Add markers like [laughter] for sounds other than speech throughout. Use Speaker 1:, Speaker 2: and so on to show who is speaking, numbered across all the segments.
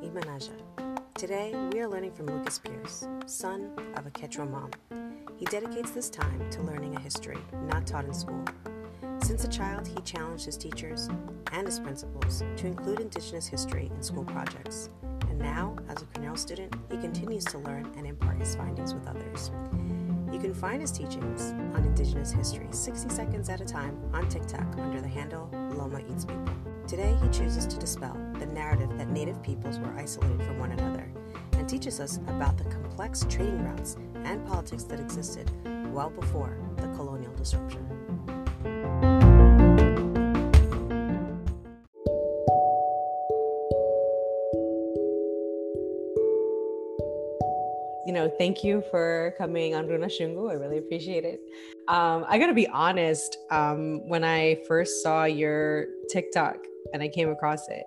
Speaker 1: Imanaja. Today, we are learning from Lucas Pierce, son of a Quechua mom. He dedicates this time to learning a history not taught in school. Since a child, he challenged his teachers and his principals to include Indigenous history in school projects. And now, as a Cornell student, he continues to learn and impart his findings with others. You can find his teachings on Indigenous history 60 seconds at a time on TikTok under the handle Loma Eats People. Today, he chooses to dispel the narrative that Native peoples were isolated from one another and teaches us about the complex trading routes and politics that existed well before the colonial disruption. Thank you for coming on Runa Shungu. I really appreciate it. Um, I gotta be honest, um, when I first saw your TikTok and I came across it,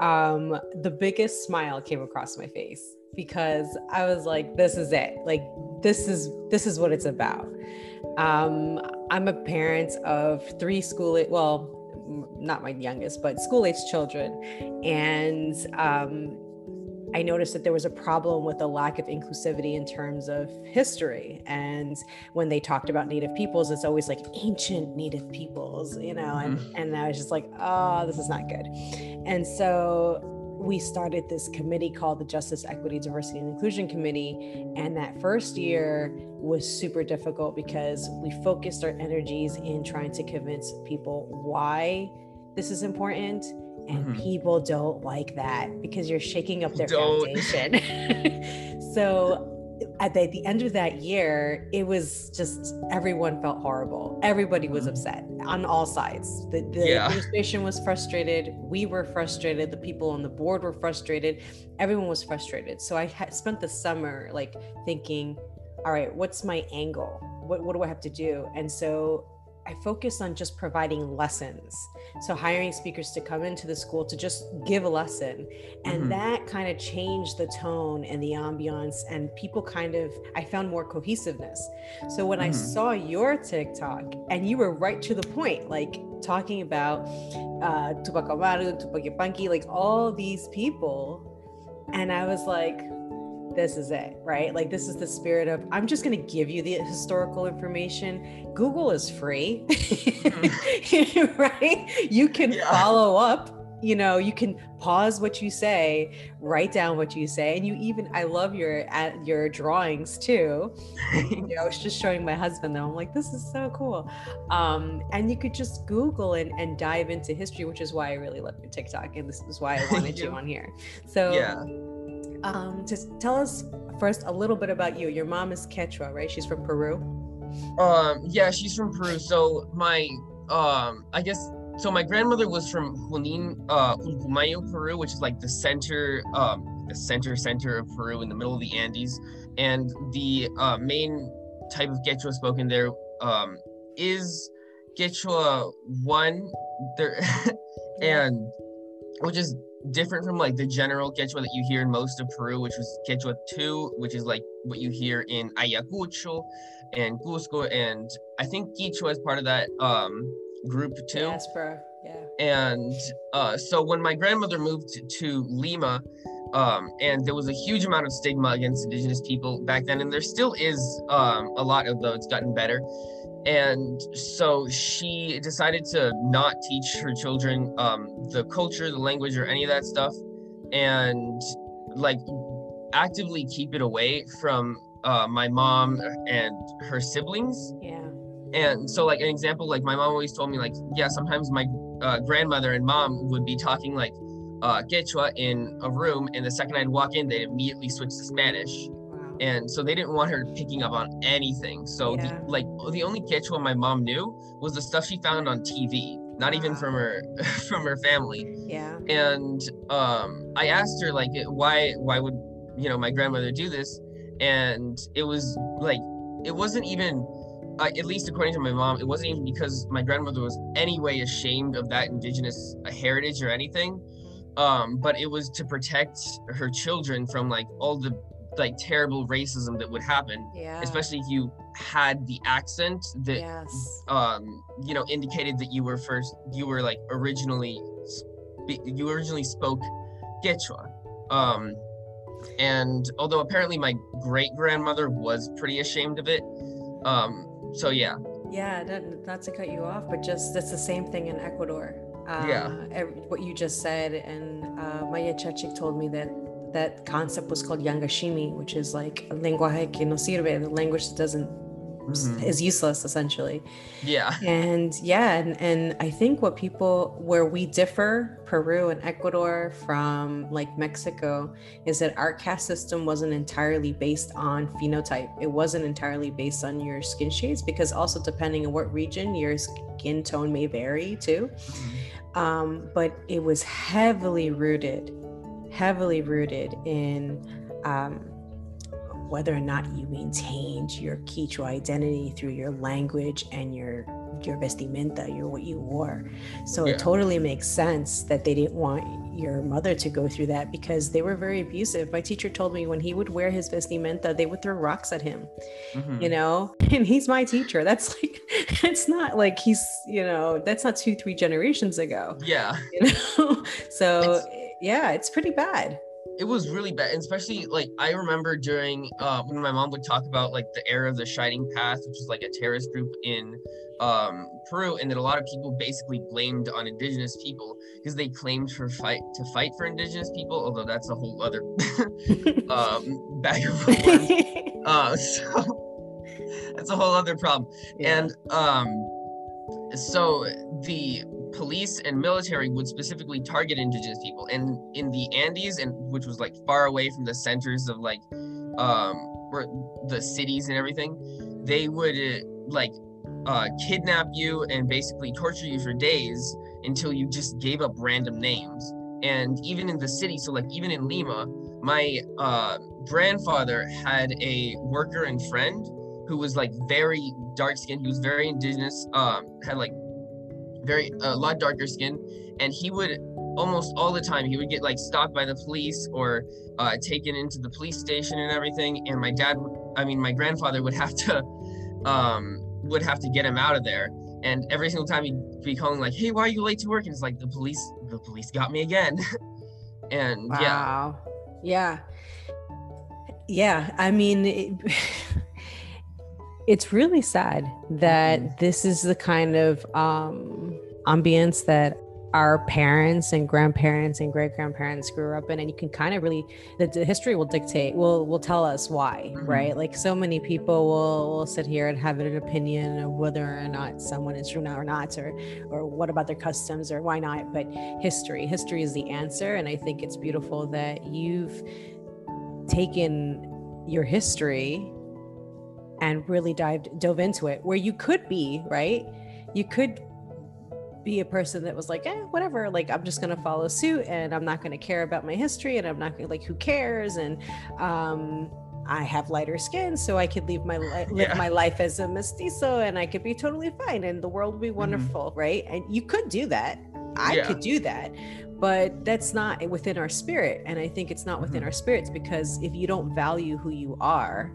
Speaker 1: um, the biggest smile came across my face because I was like, this is it. Like this is this is what it's about. Um, I'm a parent of three school well, not my youngest, but school age children. And um, I noticed that there was a problem with the lack of inclusivity in terms of history. And when they talked about Native peoples, it's always like ancient Native peoples, you know, and, mm-hmm. and I was just like, oh, this is not good. And so we started this committee called the Justice, Equity, Diversity, and Inclusion Committee. And that first year was super difficult because we focused our energies in trying to convince people why this is important and mm-hmm. people don't like that because you're shaking up their don't. foundation. [laughs] so at the, at the, end of that year, it was just everyone felt horrible. Everybody was mm-hmm. upset on all sides. The, the yeah. administration was frustrated. We were frustrated. The people on the board were frustrated. Everyone was frustrated. So I had spent the summer like thinking, all right, what's my angle? What, what do I have to do? And so I focused on just providing lessons. So hiring speakers to come into the school to just give a lesson. And mm-hmm. that kind of changed the tone and the ambiance and people kind of I found more cohesiveness. So when mm-hmm. I saw your TikTok and you were right to the point, like talking about uh Tupac Amaru, Tupac Yupanqui, like all these people. And I was like, this is it, right? Like, this is the spirit of I'm just going to give you the historical information. Google is free, mm-hmm. [laughs] right? You can yeah. follow up. You know, you can pause what you say, write down what you say, and you even I love your at your drawings too. you know, I was just showing my husband them. I'm like, this is so cool. Um, and you could just Google and, and dive into history, which is why I really love your TikTok, and this is why I [laughs] wanted you on here. So yeah um, to tell us first a little bit about you. Your mom is Quechua, right? She's from Peru.
Speaker 2: Um, yeah, she's from Peru. So my, um, I guess, so my grandmother was from Junín, uh, Peru, which is like the center, um, the center center of Peru in the middle of the Andes, and the uh, main type of Quechua spoken there um, is Quechua one, there, [laughs] and which is different from like the general Quechua that you hear in most of Peru, which was Quechua 2, which is like what you hear in Ayacucho and Cusco. And I think Quichua is part of that um, group too.
Speaker 1: Diaspora, yeah.
Speaker 2: And uh, so when my grandmother moved to, to Lima, um, and there was a huge amount of stigma against indigenous people back then, and there still is um, a lot, although it's gotten better and so she decided to not teach her children um, the culture the language or any of that stuff and like actively keep it away from uh, my mom and her siblings.
Speaker 1: Yeah.
Speaker 2: And so like an example like my mom always told me like yeah sometimes my uh, grandmother and mom would be talking like uh, Quechua in a room and the second I'd walk in they'd immediately switch to Spanish and so they didn't want her picking up on anything. So yeah. the, like the only catch Quechua my mom knew was the stuff she found on TV, not wow. even from her [laughs] from her family.
Speaker 1: Yeah.
Speaker 2: And um, I asked her like why why would you know my grandmother do this, and it was like it wasn't even. Uh, at least according to my mom, it wasn't even because my grandmother was anyway ashamed of that indigenous heritage or anything, um, but it was to protect her children from like all the like terrible racism that would happen
Speaker 1: yeah
Speaker 2: especially if you had the accent that
Speaker 1: yes
Speaker 2: um you know indicated that you were first you were like originally you originally spoke Quechua um and although apparently my great grandmother was pretty ashamed of it um so yeah
Speaker 1: Yeah, not, not to cut you off, but just that's the same thing in Ecuador. Uh,
Speaker 2: Yeah.
Speaker 1: ev- What you just said, and uh, Maya Chachik told me that that concept was called Yangashimi, which is like lenguaje que no sirve, the language that doesn't
Speaker 2: Mhm.
Speaker 1: is useless essentially.
Speaker 2: yeah [laughs]
Speaker 1: And yeah, and, and I think what people where we differ, Peru and Ecuador from like Mexico, is that our caste system wasn't entirely based on phenotype. It wasn't entirely based on your skin shades because also depending on what region your skin tone may vary too. Um, but it was heavily rooted, heavily rooted in um, whether or not you maintained your Quechua identity through your language and your your vestimenta, your what you wore. So
Speaker 2: Yeah.
Speaker 1: it totally makes sense that they didn't want your mother to go through that because they were very abusive. My teacher told me when he would wear his vestimenta, they would throw rocks at him
Speaker 2: Mhm.
Speaker 1: you know [laughs] and he's my teacher that's like [laughs] it's not like he's you know that's not two three generations ago
Speaker 2: yeah [laughs]
Speaker 1: you know so
Speaker 2: It's-
Speaker 1: yeah it's pretty bad.
Speaker 2: It was really bad and especially like i remember during uh, when my mom would talk about like the era of the shining path which was like a terrorist group in um, peru and that a lot of people basically blamed on indigenous people because they claimed for fight to fight for indigenous people although that's a whole other [laughs] um, [laughs] bag of worms. [laughs] Uh, so that's a whole other problem.
Speaker 1: Yeah.
Speaker 2: and um so the police and military would specifically target indigenous people and in the andes and which was like far away from the centers of like um where the cities and everything they would uh, like uh kidnap you and basically torture you for days until you just gave up random names and even in the city so like even in lima my uh grandfather had a worker and friend who was like very dark skinned. He was very indigenous, um, had like very a lot darker skin, and he would almost all the time he would get like stopped by the police or uh, taken into the police station and everything. And my dad, I mean my grandfather would [laughs] have to um, would have to get him out of there. And every single time he'd be calling like, "Hey, why are you late to work?" And it's like the police, the police got me again. [laughs] and yeah,
Speaker 1: yeah yeah i mean it, [laughs] it's really sad that
Speaker 2: Mhm.
Speaker 1: this is the kind of um ambience that our parents and grandparents and great grandparents grew up in and you can kind of really the, the history will dictate will will tell us why
Speaker 2: Mhm.
Speaker 1: right like so many people will, will sit here and have an opinion of whether or not someone is true or not or or what about their customs or why not but history history is the answer and i think it's beautiful that you've taken your history and really dived dove into it where you could be right you could be a person that was like eh, whatever like i'm just gonna follow suit and i'm not gonna care about my history and i'm not gonna like who cares and um I have lighter skin, so I could leave my li- live
Speaker 2: Yeah.
Speaker 1: my life as a mestizo, and I could be totally fine, and the world would be wonderful, right? And you could do that. I
Speaker 2: Yeah.
Speaker 1: could do that, but that's not within our spirit, and I think it's not within
Speaker 2: Mhm.
Speaker 1: our spirits because if you don't value who you are,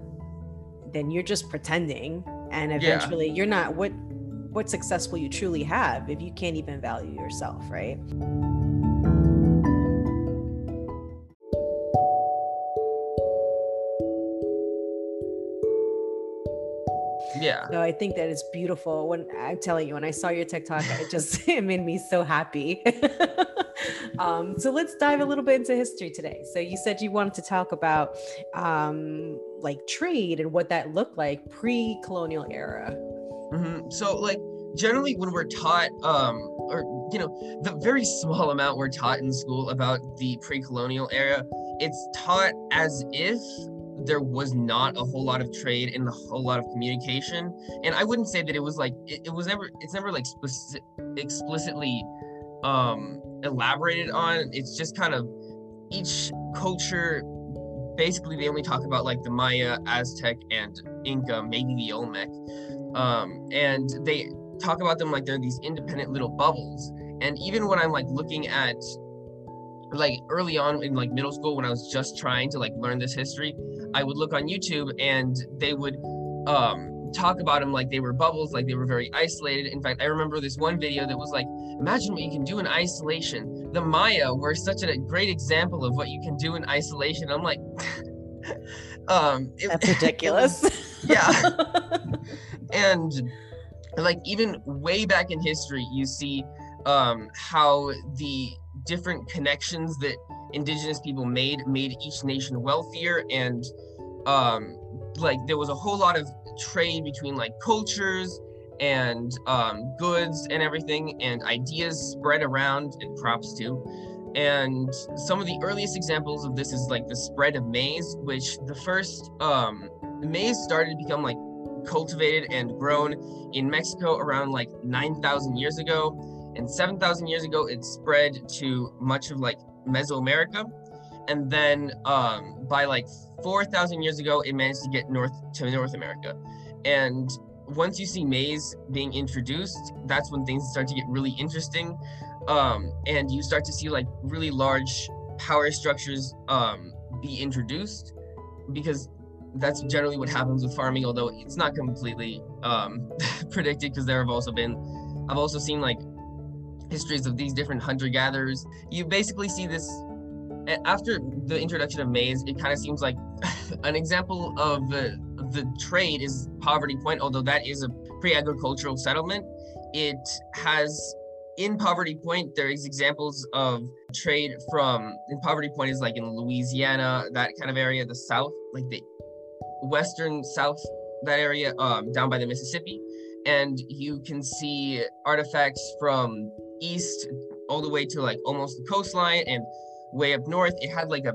Speaker 1: then you're just pretending, and
Speaker 2: Yeah.
Speaker 1: eventually you're not what what success will you truly have if you can't even value yourself, right?
Speaker 2: Yeah,
Speaker 1: So I think that is beautiful. When I'm telling you, when I saw your TikTok, it just [laughs] it made me so happy. [laughs] um, so let's dive a little bit into history today. So you said you wanted to talk about um, like trade and what that looked like pre-colonial era.
Speaker 2: hmm So like generally when we're taught, um, or you know, the very small amount we're taught in school about the pre-colonial era, it's taught as if there was not a whole lot of trade and a whole lot of communication. And I wouldn't say that it was like it, it was never it's never like speci- explicitly um elaborated on. It's just kind of each culture basically they only talk about like the Maya, Aztec, and Inca, maybe the Olmec. Um, and they talk about them like they're these independent little bubbles. And even when I'm like looking at like early on in like middle school when I was just trying to like learn this history, I would look on YouTube and they would um, talk about them like they were bubbles, like they were very isolated. In fact, I remember this one video that was like, imagine what you can do in isolation. The Maya were such a great example of what you can do in isolation. I'm like, [laughs]
Speaker 1: um, it, that's [laughs] ridiculous. [laughs]
Speaker 2: Yeah. and like even way back in history, you see um, how the different connections that indigenous people made made each nation wealthier and um, like there was a whole lot of trade between like cultures and um, goods and everything and ideas spread around and crops too. And some of the earliest examples of this is like the spread of maize which the first um, maize started to become like cultivated and grown in mexico around like 9000 years ago. And 7000 years ago it spread to much of like mesoamerica and then um, by like 4,000 years ago, it managed to get north to North America. And once you see maize being introduced, that's when things start to get really interesting. Um, and you start to see like really large power structures um, be introduced because that's generally what happens with farming, although it's not completely um, [laughs] predicted because there have also been, I've also seen like histories of these different hunter gatherers. You basically see this after the introduction of maize, it kind of seems like [laughs] an example of the, the trade is Poverty Point, although that is a pre-agricultural settlement. It has in Poverty Point, there is examples of trade from in Poverty Point is like in Louisiana, that kind of area, the South, like the Western South, that area, um, down by the Mississippi, and you can see artifacts from east all the way to like almost the coastline and way up north, it had like a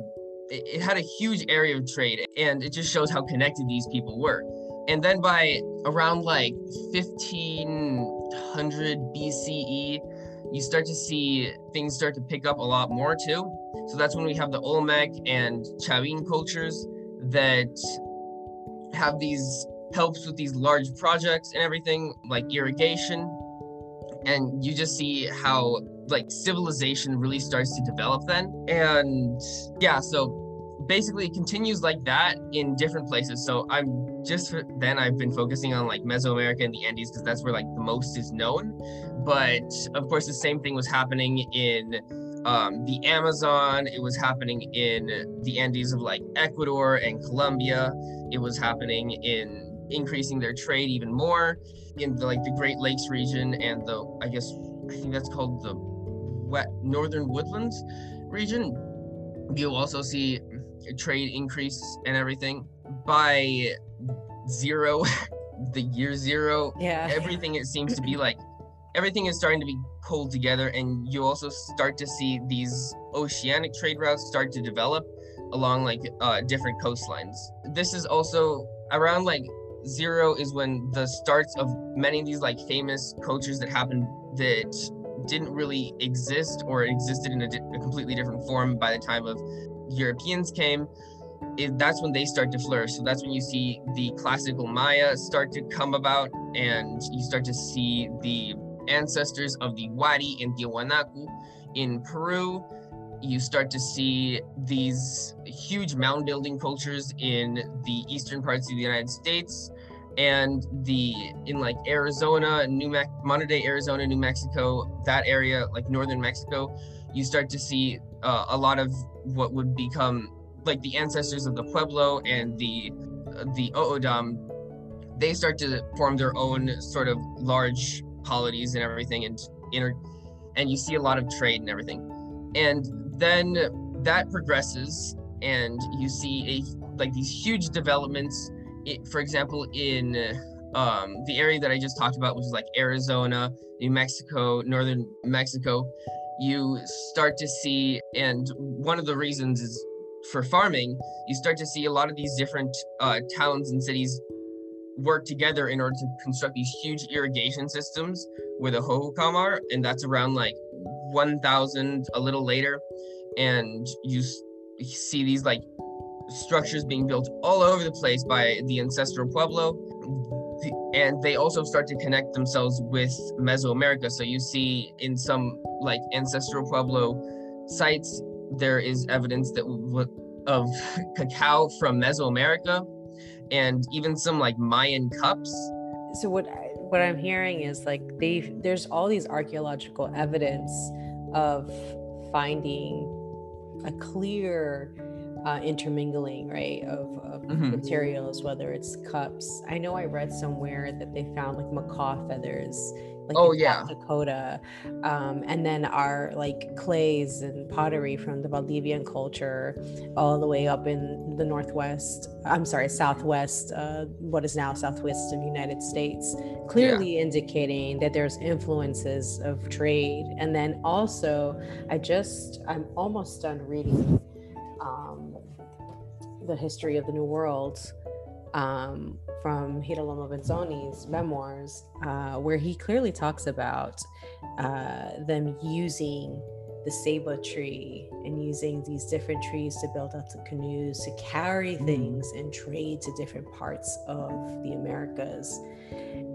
Speaker 2: it had a huge area of trade and it just shows how connected these people were. And then by around like 1500 BCE, you start to see things start to pick up a lot more too. So that's when we have the Olmec and Chavin cultures that have these helps with these large projects and everything like irrigation. And you just see how like civilization really starts to develop then. And yeah, so basically it continues like that in different places. So I'm just then I've been focusing on like Mesoamerica and the Andes because that's where like the most is known. But of course, the same thing was happening in um, the Amazon. It was happening in the Andes of like Ecuador and Colombia. It was happening in increasing their trade even more in the like the Great Lakes region and the I guess I think that's called the northern woodlands region, you'll also see trade increase and everything by zero, [laughs] the year zero.
Speaker 1: Yeah.
Speaker 2: Everything it seems to be [clears throat] like everything is starting to be pulled together, and you also start to see these oceanic trade routes start to develop along like uh, different coastlines. This is also around like zero is when the starts of many of these like famous cultures that happened that didn't really exist or existed in a, di- a completely different form by the time of Europeans came, it, that's when they start to flourish. So that's when you see the classical Maya start to come about, and you start to see the ancestors of the Wari and Tiwanaku in Peru. You start to see these huge mound building cultures in the eastern parts of the United States and the in like Arizona, New Mex, day Arizona, New Mexico, that area, like northern Mexico, you start to see uh, a lot of what would become like the ancestors of the Pueblo and the uh, the O'odham. They start to form their own sort of large polities and everything, and inter, and you see a lot of trade and everything, and then that progresses, and you see a like these huge developments it, for example, in um, the area that I just talked about, which is like Arizona, New Mexico, northern Mexico, you start to see, and one of the reasons is for farming, you start to see a lot of these different uh, towns and cities work together in order to construct these huge irrigation systems where the Hohokam are, and that's around like 1000 a little later. And you see these like structures being built all over the place by the ancestral Pueblo. And they also start to connect themselves with Mesoamerica. So you see in some like ancestral Pueblo sites, there is evidence that of [laughs] cacao from Mesoamerica and even some like Mayan cups.
Speaker 1: So what I, what I'm hearing is like they there's all these archaeological evidence of finding a clear uh, intermingling, right, of, of mm-hmm. materials, whether it's cups. I know I read somewhere that they found like macaw feathers like
Speaker 2: oh yeah
Speaker 1: dakota um, and then our like clays and pottery from the valdivian culture all the way up in the northwest i'm sorry southwest uh, what is now southwest of the united states clearly yeah. indicating that there's influences of trade and then also i just i'm almost done reading um, the history of the new world um, from Girolamo Benzoni's memoirs, uh, where he clearly talks about uh, them using the ceiba tree and using these different trees to build up the canoes to carry mm. things and trade to different parts of the Americas.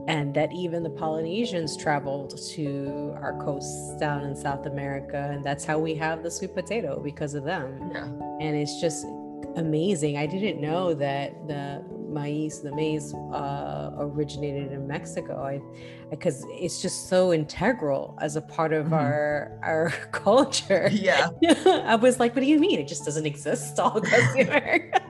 Speaker 1: And that even the Polynesians traveled to our coasts down in South America. And that's how we have the sweet potato because of them.
Speaker 2: Yeah.
Speaker 1: And it's just amazing. I didn't know that the maize, the maize uh, originated in Mexico. I because it's just so integral as a part of mm-hmm. our our [laughs] culture.
Speaker 2: Yeah. [laughs]
Speaker 1: I was like, what do you mean? It just doesn't exist all across the Americas.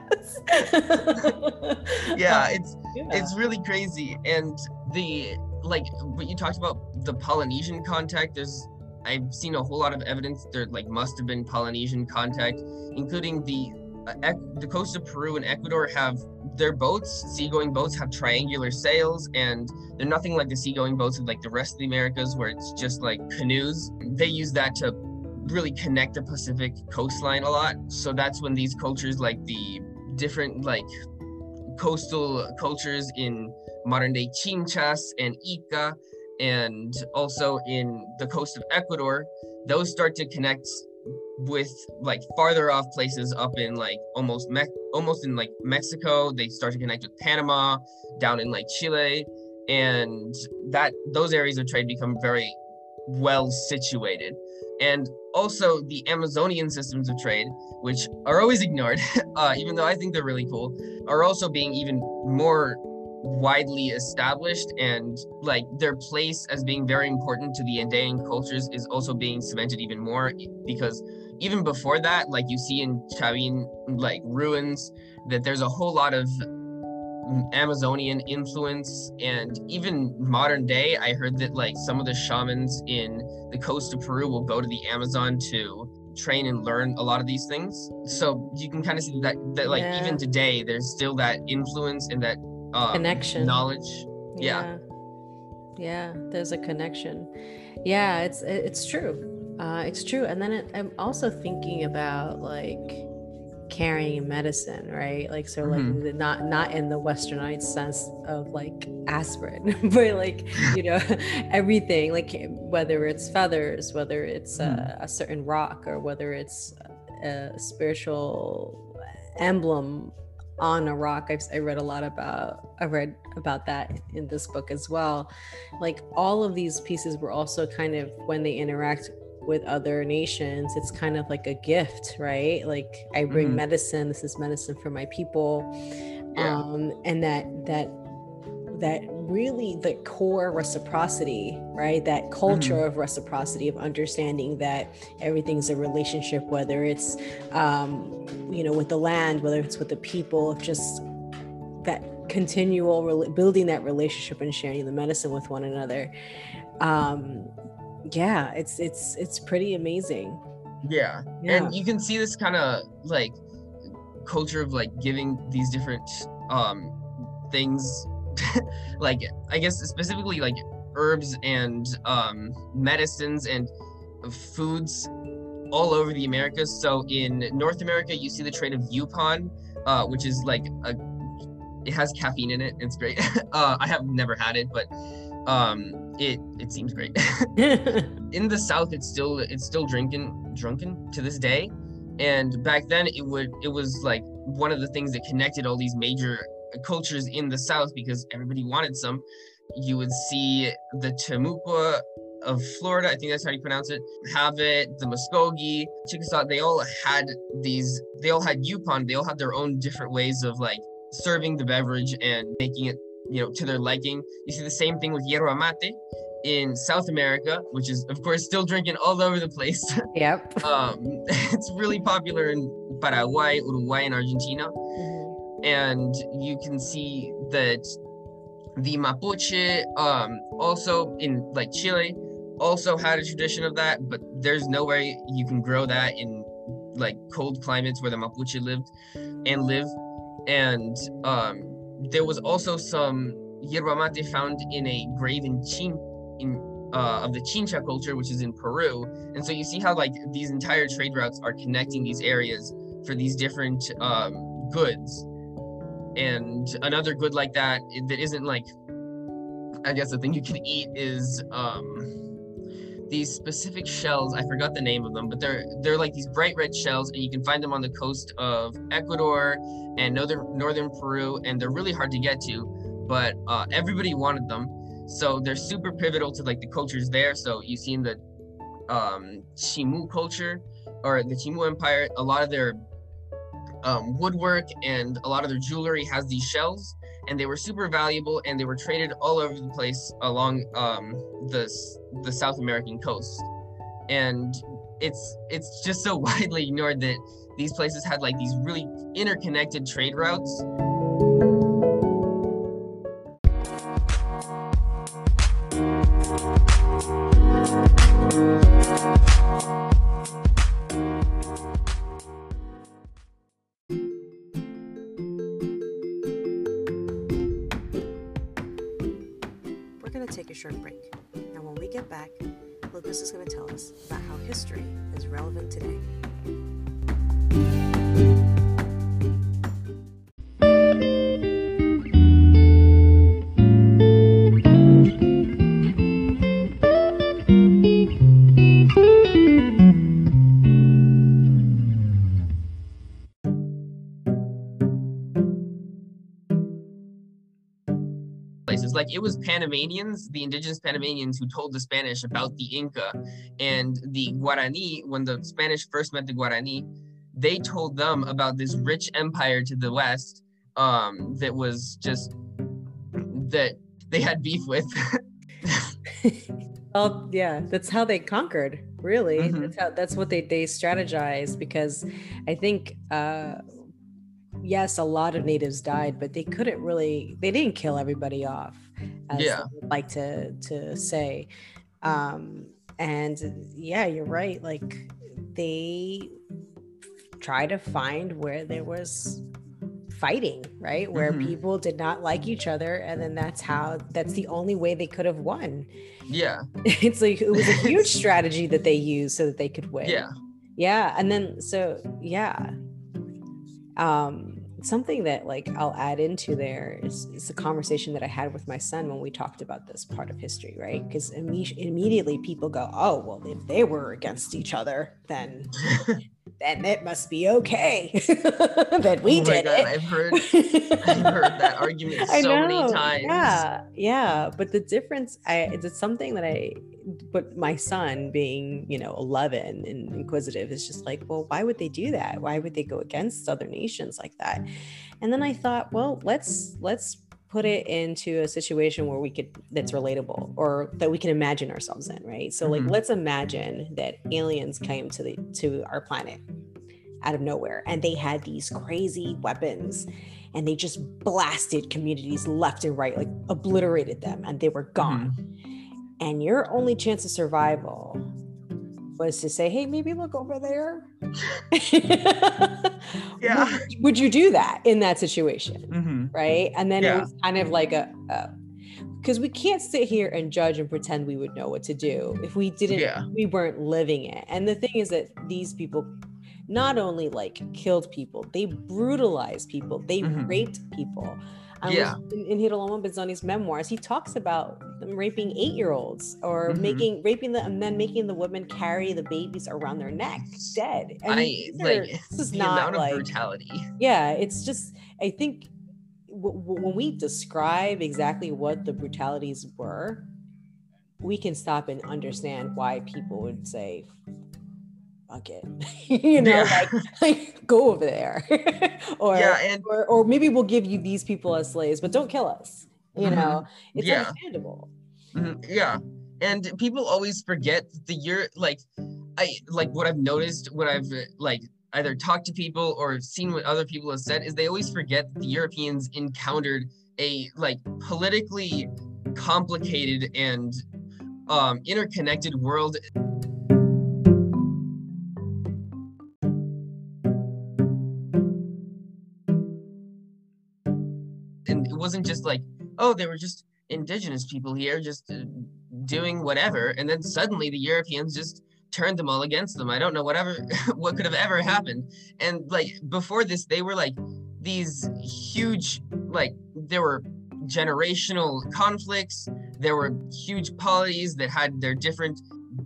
Speaker 1: [laughs]
Speaker 2: yeah, it's yeah. it's really crazy. And the like what you talked about the Polynesian contact, there's I've seen a whole lot of evidence there like must have been Polynesian contact, including the Uh, the coast of Peru and Ecuador have their boats, seagoing boats, have triangular sails, and they're nothing like the seagoing boats of like the rest of the Americas, where it's just like canoes. They use that to really connect the Pacific coastline a lot. So that's when these cultures, like the different like coastal cultures in modern day Chinchas and Ica, and also in the coast of Ecuador, those start to connect with like farther off places up in like almost Me- almost in like Mexico. They start to connect with Panama, down in like Chile, and that those areas of trade become very well situated. And also the Amazonian systems of trade, which are always ignored, [laughs] uh, even though I think they're really cool, are also being even more widely established and like their place as being very important to the Andean cultures is also being cemented even more because even before that, like you see in Chavin like ruins, that there's a whole lot of Amazonian influence and even modern day I heard that like some of the shamans in the coast of Peru will go to the Amazon to train and learn a lot of these things so you can kind of see that that like yeah. even today there's still that influence and that um,
Speaker 1: connection
Speaker 2: knowledge
Speaker 1: yeah. yeah yeah there's a connection yeah it's it's true uh, it's true. And then it, I'm also thinking about like carrying medicine, right? Like so like mm-hmm. not not in the westernized sense of like aspirin, [laughs] but like, you know, [laughs] everything, like whether it's feathers, whether it's mm. a, a certain rock or whether it's a spiritual emblem on a rock I've, i read a lot about i read about that in this book as well like all of these pieces were also kind of when they interact with other nations it's kind of like a gift right like i bring mm-hmm. medicine this is medicine for my people yeah. um and that that that really the core reciprocity right that culture mm-hmm. of reciprocity of understanding that everything's a relationship whether it's um you know with the land whether it's with the people just that continual building that relationship and sharing the medicine with one another um yeah it's it's it's pretty amazing
Speaker 2: yeah, yeah. and you can see this kind of like culture of like giving these different um things [laughs] like i guess specifically like herbs and um medicines and foods all over the americas. So in north america you see the trade of yaupon uh which is like a it has caffeine in it. It's great. [laughs] Uh i have never had it but um it it seems great. [laughs] in the South, it's still it's still drinking drunken to this day, and back then it would it was like one of the things that connected all these major cultures in the South because everybody wanted some. You would see the Timucua of Florida, I think that's how you pronounce it, have it, the Muskogee, Chickasaw, they all had these, they all had Yaupon, they all had their own different ways of like serving the beverage and making it, you know, to their liking. You see the same thing with yerba mate in South America, which is of course still drinking all over the place.
Speaker 1: Yep. [laughs]
Speaker 2: um, [laughs] it's really popular in Paraguay, Uruguay, and Argentina. And you can see that the Mapuche, um, also in like Chile, also had a tradition of that, but there's no way you can grow that in like cold climates where the Mapuche lived and live. And um, there was also some yerba mate found in a grave in Chin in uh, of the Chincha culture, which is in Peru. And so you see how like these entire trade routes are connecting these areas for these different um, goods. And another good like that that isn't like, I guess the thing you can eat is um, these specific shells. I forgot the name of them, but they're they're like these bright red shells, and you can find them on the coast of Ecuador and northern northern Peru, and they're really hard to get to. But uh, everybody wanted them, so they're super pivotal to like the cultures there. So you see in the um, Chimu culture or the Chimu Empire, a lot of their um, woodwork and a lot of their jewelry has these shells, and they were super valuable, and they were traded all over the place along um, the the South American coast. And it's it's just so [laughs] widely ignored that these places had like these really interconnected trade routes Panamanians, the indigenous Panamanians who told the Spanish about the Inca and the Guarani. When the Spanish first met the Guarani, they told them about this rich empire to the west um, that was just that they had beef with.
Speaker 1: Well, yeah, that's how they conquered. Really,
Speaker 2: Mhm.
Speaker 1: that's how that's what they they strategized because I think, uh, yes, a lot of natives died, but they couldn't really. They didn't kill everybody off, as
Speaker 2: Yeah.
Speaker 1: would like to to say. Um, and yeah, you're right. Like they try to find where there was fighting right where
Speaker 2: Mhm.
Speaker 1: people did not like each other and then that's how that's the only way they could have won
Speaker 2: yeah, [laughs]
Speaker 1: it's like it was a [laughs] huge strategy that they used so that they could win
Speaker 2: yeah,
Speaker 1: yeah and then so yeah um something that like i'll add into there is, is the conversation that i had with my son when we talked about this part of history right because imme- immediately people go oh well if they were against each other then [laughs] then it must be okay [laughs] that we
Speaker 2: oh
Speaker 1: did
Speaker 2: God,
Speaker 1: it
Speaker 2: I've heard [laughs] I've heard that argument so many times.
Speaker 1: Yeah, yeah. But the difference, I it's something that I, but my son being, you know, 11 and inquisitive is just like, well, why would they do that? Why would they go against other nations like that? And then I thought, well, let's let's put it into a situation where we could that's relatable or that we can imagine ourselves in, right? So like
Speaker 2: Mhm.
Speaker 1: let's imagine that aliens came to the to our planet out of nowhere and they had these crazy weapons and they just blasted communities left and right, like obliterated them, and they were gone. And your only chance of survival was to say, "Hey, maybe look over there." [laughs]
Speaker 2: Yeah.
Speaker 1: Would, would you do that in that situation,
Speaker 2: Mhm.
Speaker 1: right? And then it was kind of like a. because we can't sit here and judge and pretend we would know what to do if we didn't
Speaker 2: Yeah.
Speaker 1: we weren't living it and the thing is that these people not only like killed people they brutalized people they
Speaker 2: Mhm.
Speaker 1: raped people I
Speaker 2: Yeah.
Speaker 1: in, in Benzoni's memoirs, he talks about them raping eight-year-olds or
Speaker 2: Mhm.
Speaker 1: making raping the and then making the women carry the babies around their neck dead. And
Speaker 2: I
Speaker 1: these
Speaker 2: like
Speaker 1: are- this is
Speaker 2: the
Speaker 1: not
Speaker 2: amount of
Speaker 1: like
Speaker 2: brutality.
Speaker 1: yeah it's just i think w- w- when we describe exactly what the brutalities were we can stop and understand why people would say fuck it [laughs] you know
Speaker 2: Yeah.
Speaker 1: like, [laughs] like go over there [laughs] or,
Speaker 2: Yeah, and-
Speaker 1: or or maybe we'll give you these people as slaves but don't kill us you
Speaker 2: Mhm.
Speaker 1: know it's
Speaker 2: Yeah.
Speaker 1: understandable
Speaker 2: Mhm, Yeah. And people always forget the year like I like what I've noticed when I've like either talked to people or seen what other people have said is they always forget that the Europeans encountered a like politically complicated and um interconnected world wasn't just like oh they were just indigenous people here just uh, doing whatever and then suddenly the europeans just turned them all against them. I don't know whatever [laughs] what could have ever happened. And like before this they were like these huge like there were generational conflicts there were huge polities that had their different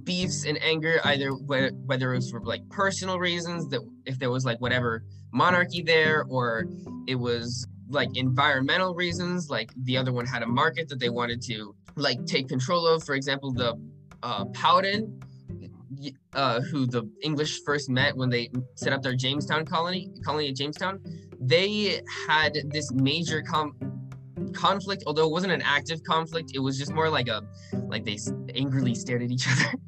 Speaker 2: beefs and anger either whe- whether it was for like personal reasons that if there was like whatever monarchy there or it was like environmental reasons like the other one had a market that they wanted to like take control of. For example the uh, Powhatan uh, who the English first met when they set up their Jamestown colony colony at Jamestown they had this major com- conflict. Although it wasn't an active conflict it was just more like a like they angrily stared at each other. [laughs]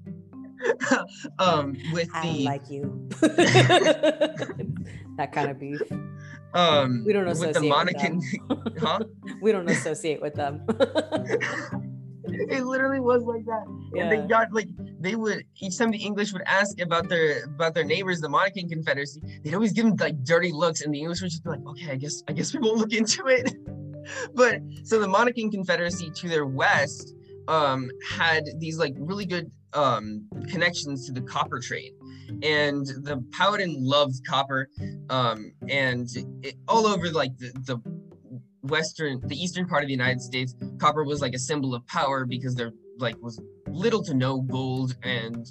Speaker 2: Um with
Speaker 1: i
Speaker 2: the
Speaker 1: like you. [laughs] [laughs] That kind of beef
Speaker 2: um
Speaker 1: we don't associate
Speaker 2: with the
Speaker 1: associate with
Speaker 2: huh [laughs]
Speaker 1: we don't associate with them [laughs]
Speaker 2: it literally was like that. And they got like they would each time the English would ask about their about their neighbors, the Monacan Confederacy, they'd always give them like dirty looks, and the English would just be like, okay, I guess I guess we won't look into it. [laughs] but so the Monacan Confederacy to their west um had these like really good um connections to the copper trade. And the Powhatan loved copper, um, and it, all over like the, the western the eastern part of the united states copper was like a symbol of power because there like was little to no gold and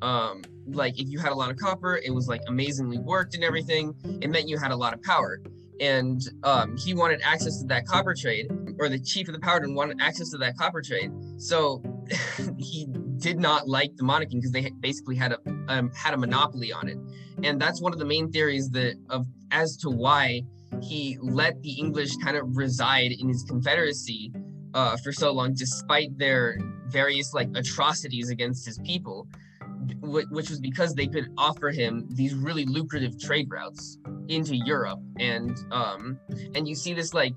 Speaker 2: um like if you had a lot of copper it was like amazingly worked and everything. It meant you had a lot of power. And um he wanted access to that copper trade or the chief of the Powhatan wanted access to that copper trade. So [laughs] he did not like the Monacan because they basically had a um, had a monopoly on it. And that's one of the main theories that of as to why he let the English kind of reside in his confederacy uh, for so long, despite their various like atrocities against his people, wh- which was because they could offer him these really lucrative trade routes into Europe, and um, and you see this like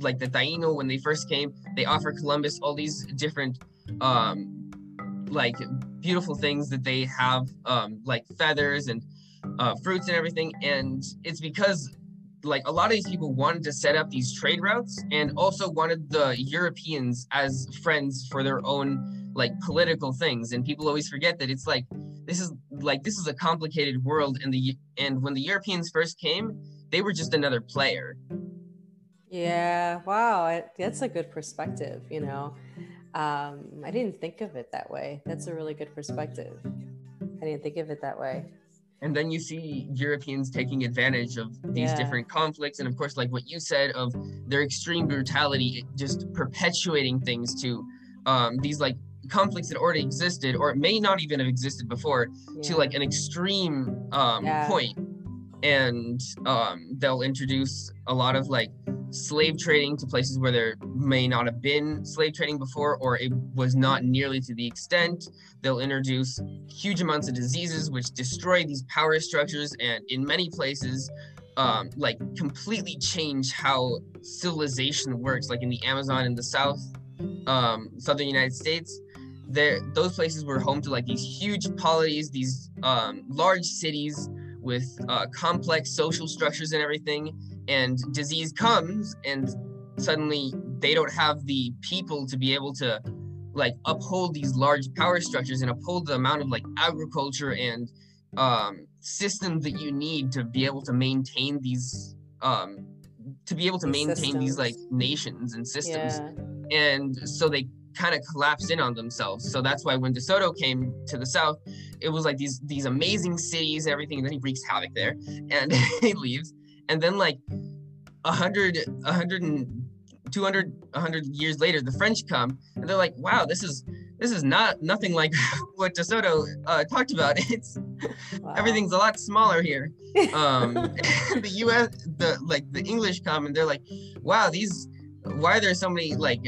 Speaker 2: like the Taino when they first came, they offer Columbus all these different um, like beautiful things that they have um, like feathers and uh, fruits and everything, and it's because like a lot of these people wanted to set up these trade routes and also wanted the Europeans as friends for their own like political things and people always forget that it's like this is like this is a complicated world and the and when the Europeans first came they were just another player
Speaker 1: Yeah, wow, that's a good perspective. You know, um, I didn't think of it that way. That's a really good perspective. I didn't think of it that way.
Speaker 2: and then you see Europeans taking advantage of these
Speaker 1: Yeah.
Speaker 2: different conflicts and of course like what you said of their extreme brutality just perpetuating things to um, these like conflicts that already existed or it may not even have existed before to like an extreme um,
Speaker 1: Yeah.
Speaker 2: point. And um, they'll introduce a lot of like slave trading to places where there may not have been slave trading before or it was not nearly to the extent. They'll introduce huge amounts of diseases which destroy these power structures and in many places um, like completely change how civilization works. Like in the amazon in the south um, southern united states there those places were home to like these huge polities these um, large cities with uh, complex social structures and everything and disease comes and suddenly they don't have the people to be able to like uphold these large power structures and uphold the amount of like agriculture and um, systems that you need to be able to maintain these um, to be able to maintain these like nations and systems
Speaker 1: Yeah.
Speaker 2: and so they kind of collapsed in on themselves. So that's why when DeSoto came to the south, it was like these these amazing cities and everything, and then he wreaks havoc there, and [laughs] he leaves. And then like a hundred, a hundred and 200, 100 years later, the French come and they're like, wow, this is this is not nothing like [laughs] what DeSoto uh, talked about. [laughs] It's wow. everything's a lot smaller here. Um, the U.S. the like the English come and they're like, wow, these why are there so many like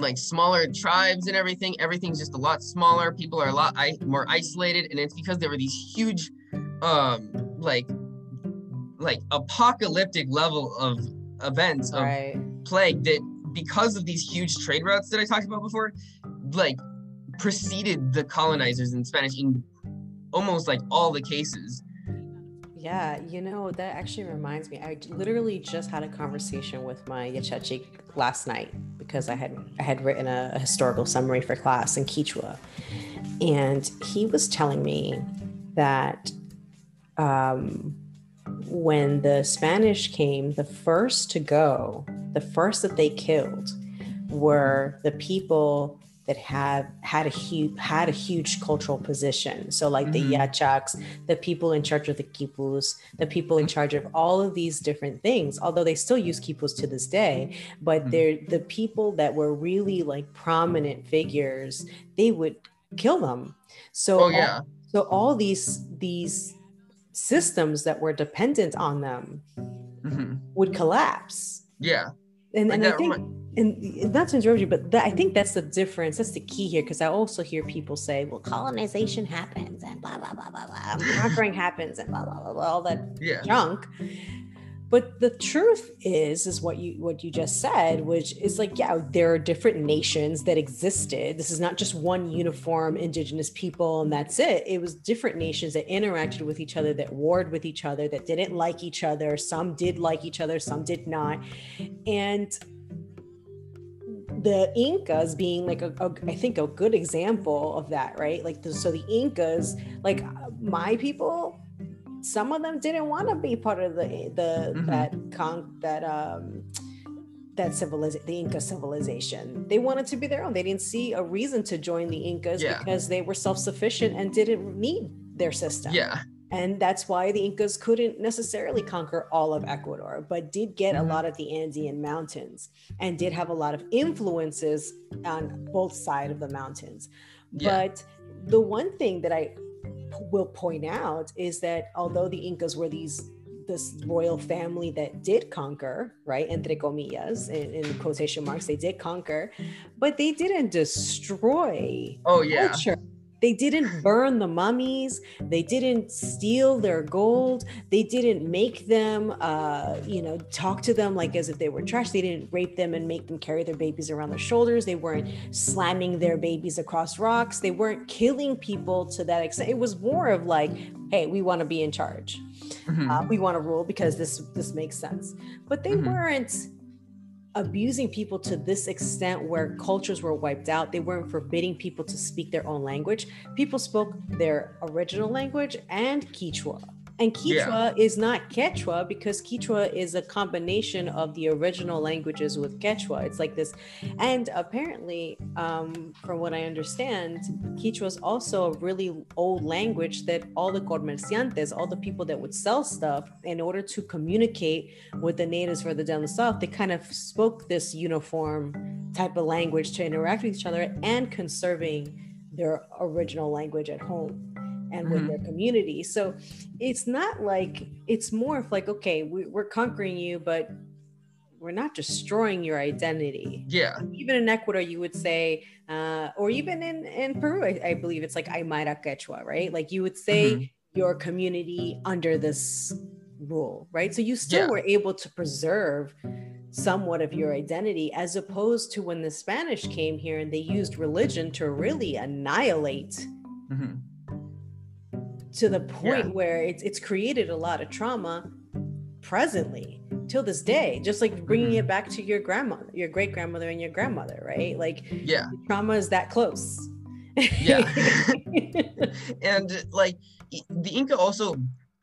Speaker 2: like smaller tribes and everything? Everything's just a lot smaller. People are a lot I- more isolated, and it's because there were these huge, um, like like apocalyptic level of events of right. plague that because of these huge trade routes that I talked about before, like preceded the colonizers in Spanish in almost like all the cases.
Speaker 1: Yeah, you know, that actually reminds me. I literally just had a conversation with my Yachachi last night because I had I had written a, a historical summary for class in Quechua. And he was telling me that um, when the Spanish came, the first to go, the first that they killed were the people that have had a huge had a huge cultural position. So like mm-hmm. the Yachaks, the people in charge of the kipus, the people in charge of all of these different things. Although they still use kipus to this day, but mm-hmm. they're the people that were really like prominent figures. They would kill them. So
Speaker 2: oh, yeah.
Speaker 1: All, so all these these systems that were dependent on them mm-hmm. would collapse.
Speaker 2: Yeah.
Speaker 1: And, like and I think and not to interrupt you, but that, I think that's the difference. That's the key here, because I also hear people say, "Well, colonization happens and blah blah blah blah blah, [laughs] conquering happens and blah blah blah, blah all that yeah. junk." But the truth is, is what you what you just said, which is like, yeah, there are different nations that existed. This is not just one uniform indigenous people, and that's it. It was different nations that interacted with each other, that warred with each other, that didn't like each other. Some did like each other, some did not, and the Incas being like a, a, I think a good example of that, right? Like the, so the Incas, like my people, some of them didn't want to be part of the the mm-hmm. that con that um that civilization the Inca civilization. They wanted to be their own. They didn't see a reason to join the Incas yeah. because they were self-sufficient and didn't need their system.
Speaker 2: Yeah.
Speaker 1: And that's why the Incas couldn't necessarily conquer all of Ecuador, but did get mm-hmm. a lot of the Andean mountains and did have a lot of influences on both sides of the mountains. Yeah. But the one thing that I will point out is that although the Incas were these this royal family that did conquer, right? Entre comillas, in, in, quotation marks, they did conquer, but they didn't destroy
Speaker 2: oh, yeah. culture.
Speaker 1: They didn't [sighs] burn the mummies. They didn't steal their gold. They didn't make them, uh, you know, talk to them like as if they were trash. They didn't rape them and make them carry their babies around their shoulders. They weren't slamming their babies across rocks. They weren't killing people to that extent. It was more of like, hey, we want to be in charge. Mm-hmm. Uh, we want to rule because this this makes sense. But they mm-hmm. weren't abusing people to this extent where cultures were wiped out. They weren't forbidding people to speak their own language. People spoke their original language and Quechua. And Kichwa yeah. is not Quechua because Kichwa is a combination of the original languages with Quechua. It's like this. And apparently, um, from what I understand, Quechua is also a really old language that all the comerciantes, all the people that would sell stuff, in order to communicate with the natives further down the south, they kind of spoke this uniform type of language to interact with each other and conserving their original language at home and with mm-hmm. their community. So it's not like it's more of like, okay, we, we're conquering you, but we're not destroying your identity.
Speaker 2: Yeah.
Speaker 1: Even in Ecuador, you would say, uh, or even in, in Peru, I, I, believe it's like Aymara Quechua, right? Like you would say mm-hmm. your community under this rule, right? So you still yeah. were able to preserve somewhat of your identity as opposed to when the Spanish came here and they used religion to really annihilate mm-hmm to the point yeah. where it's it's created a lot of trauma presently till this day just like bringing mm-hmm. it back to your grandmother your great grandmother and your grandmother right like
Speaker 2: yeah
Speaker 1: trauma is that close
Speaker 2: yeah [laughs] [laughs] and like the inca also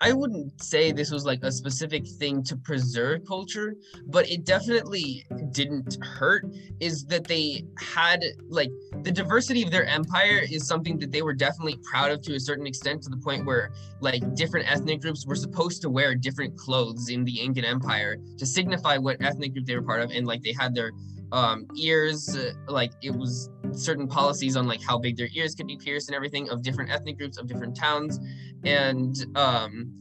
Speaker 2: I wouldn't say this was like a specific thing to preserve culture, but it definitely didn't hurt. Is that they had like the diversity of their empire is something that they were definitely proud of to a certain extent, to the point where like different ethnic groups were supposed to wear different clothes in the Incan Empire to signify what ethnic group they were part of, and like they had their um ears uh, like it was certain policies on like how big their ears could be pierced and everything of different ethnic groups of different towns. And um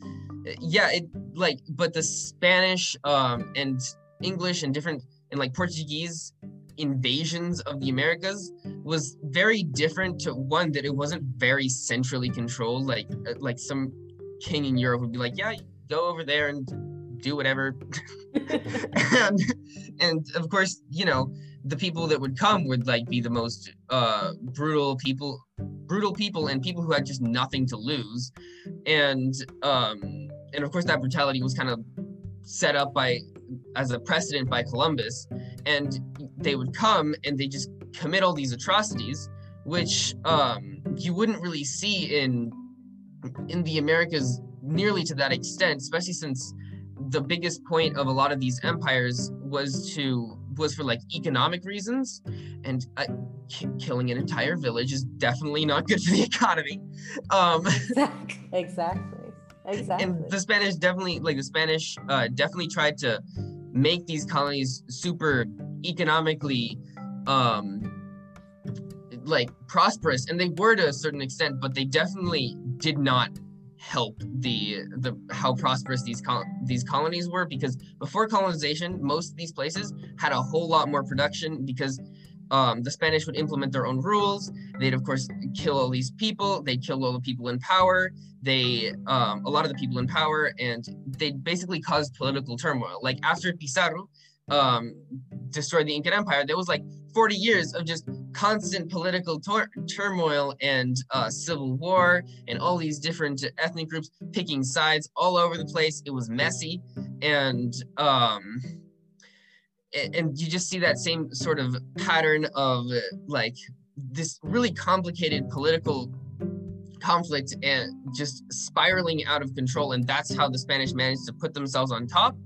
Speaker 2: yeah it like but the spanish um and english and different and like portuguese invasions of the americas was very different to one that it wasn't very centrally controlled like uh, like some king in europe would be like yeah go over there and do whatever. [laughs] [laughs] And and of course you know the people that would come would like be the most uh brutal people brutal people and people who had just nothing to lose. And um and of course that brutality was kind of set up by as a precedent by columbus. And they would come and they just commit all these atrocities which um you wouldn't really see in in the americas nearly to that extent especially since the biggest point of a lot of these empires was to was for like economic reasons. And uh, k- killing an entire village is definitely not good for the [laughs] economy. Um
Speaker 1: exactly. [laughs] exactly exactly.
Speaker 2: and the spanish definitely like the spanish uh, definitely tried to make these colonies super economically um like prosperous. And they were to a certain extent but they definitely did not help the the how prosperous these col- these colonies were because before colonization most of these places had a whole lot more production because um, the Spanish would implement their own rules. They'd of course kill all these people. They'd kill all the people in power. They um, a lot of the people in power, and they basically caused political turmoil. Like after Pizarro um, destroyed the Incan Empire, there was like 40 years of just constant political tor- turmoil and uh, civil war and all these different ethnic groups picking sides all over the place. It was messy, and um, and you just see that same sort of pattern of like this really complicated political conflict and just spiraling out of control and that's how the spanish managed to put themselves on top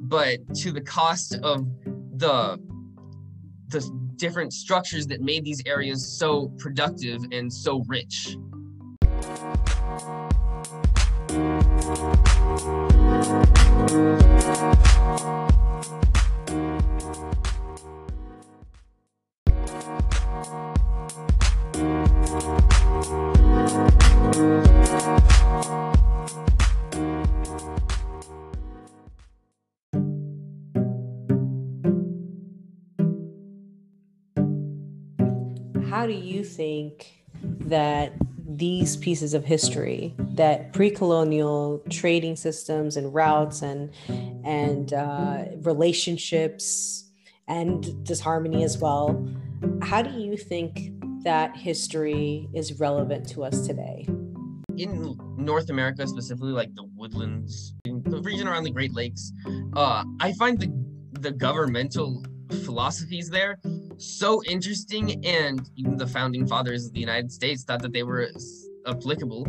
Speaker 2: but to the cost of the the different structures that made these areas so productive and so rich.
Speaker 1: how think that these pieces of history that pre-colonial trading systems and routes and and uh, relationships and disharmony as well how do you think that history is relevant to us today?
Speaker 2: In north america specifically like the woodlands the region around the great lakes uh, i find the the governmental philosophies there. So interesting and even the founding fathers of the united states thought that they were applicable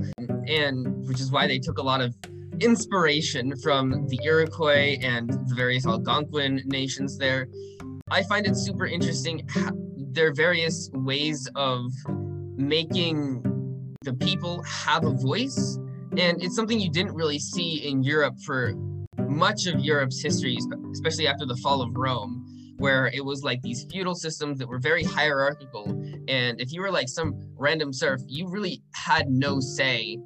Speaker 2: and which is why they took a lot of inspiration from the iroquois and the various algonquin nations there. I find it super interesting their various ways of making the people have a voice and it's something you didn't really see in europe for much of europe's history especially after the fall of rome where mm-hmm. it was like these feudal systems that were very hierarchical. And if you were like some random serf, you really had no say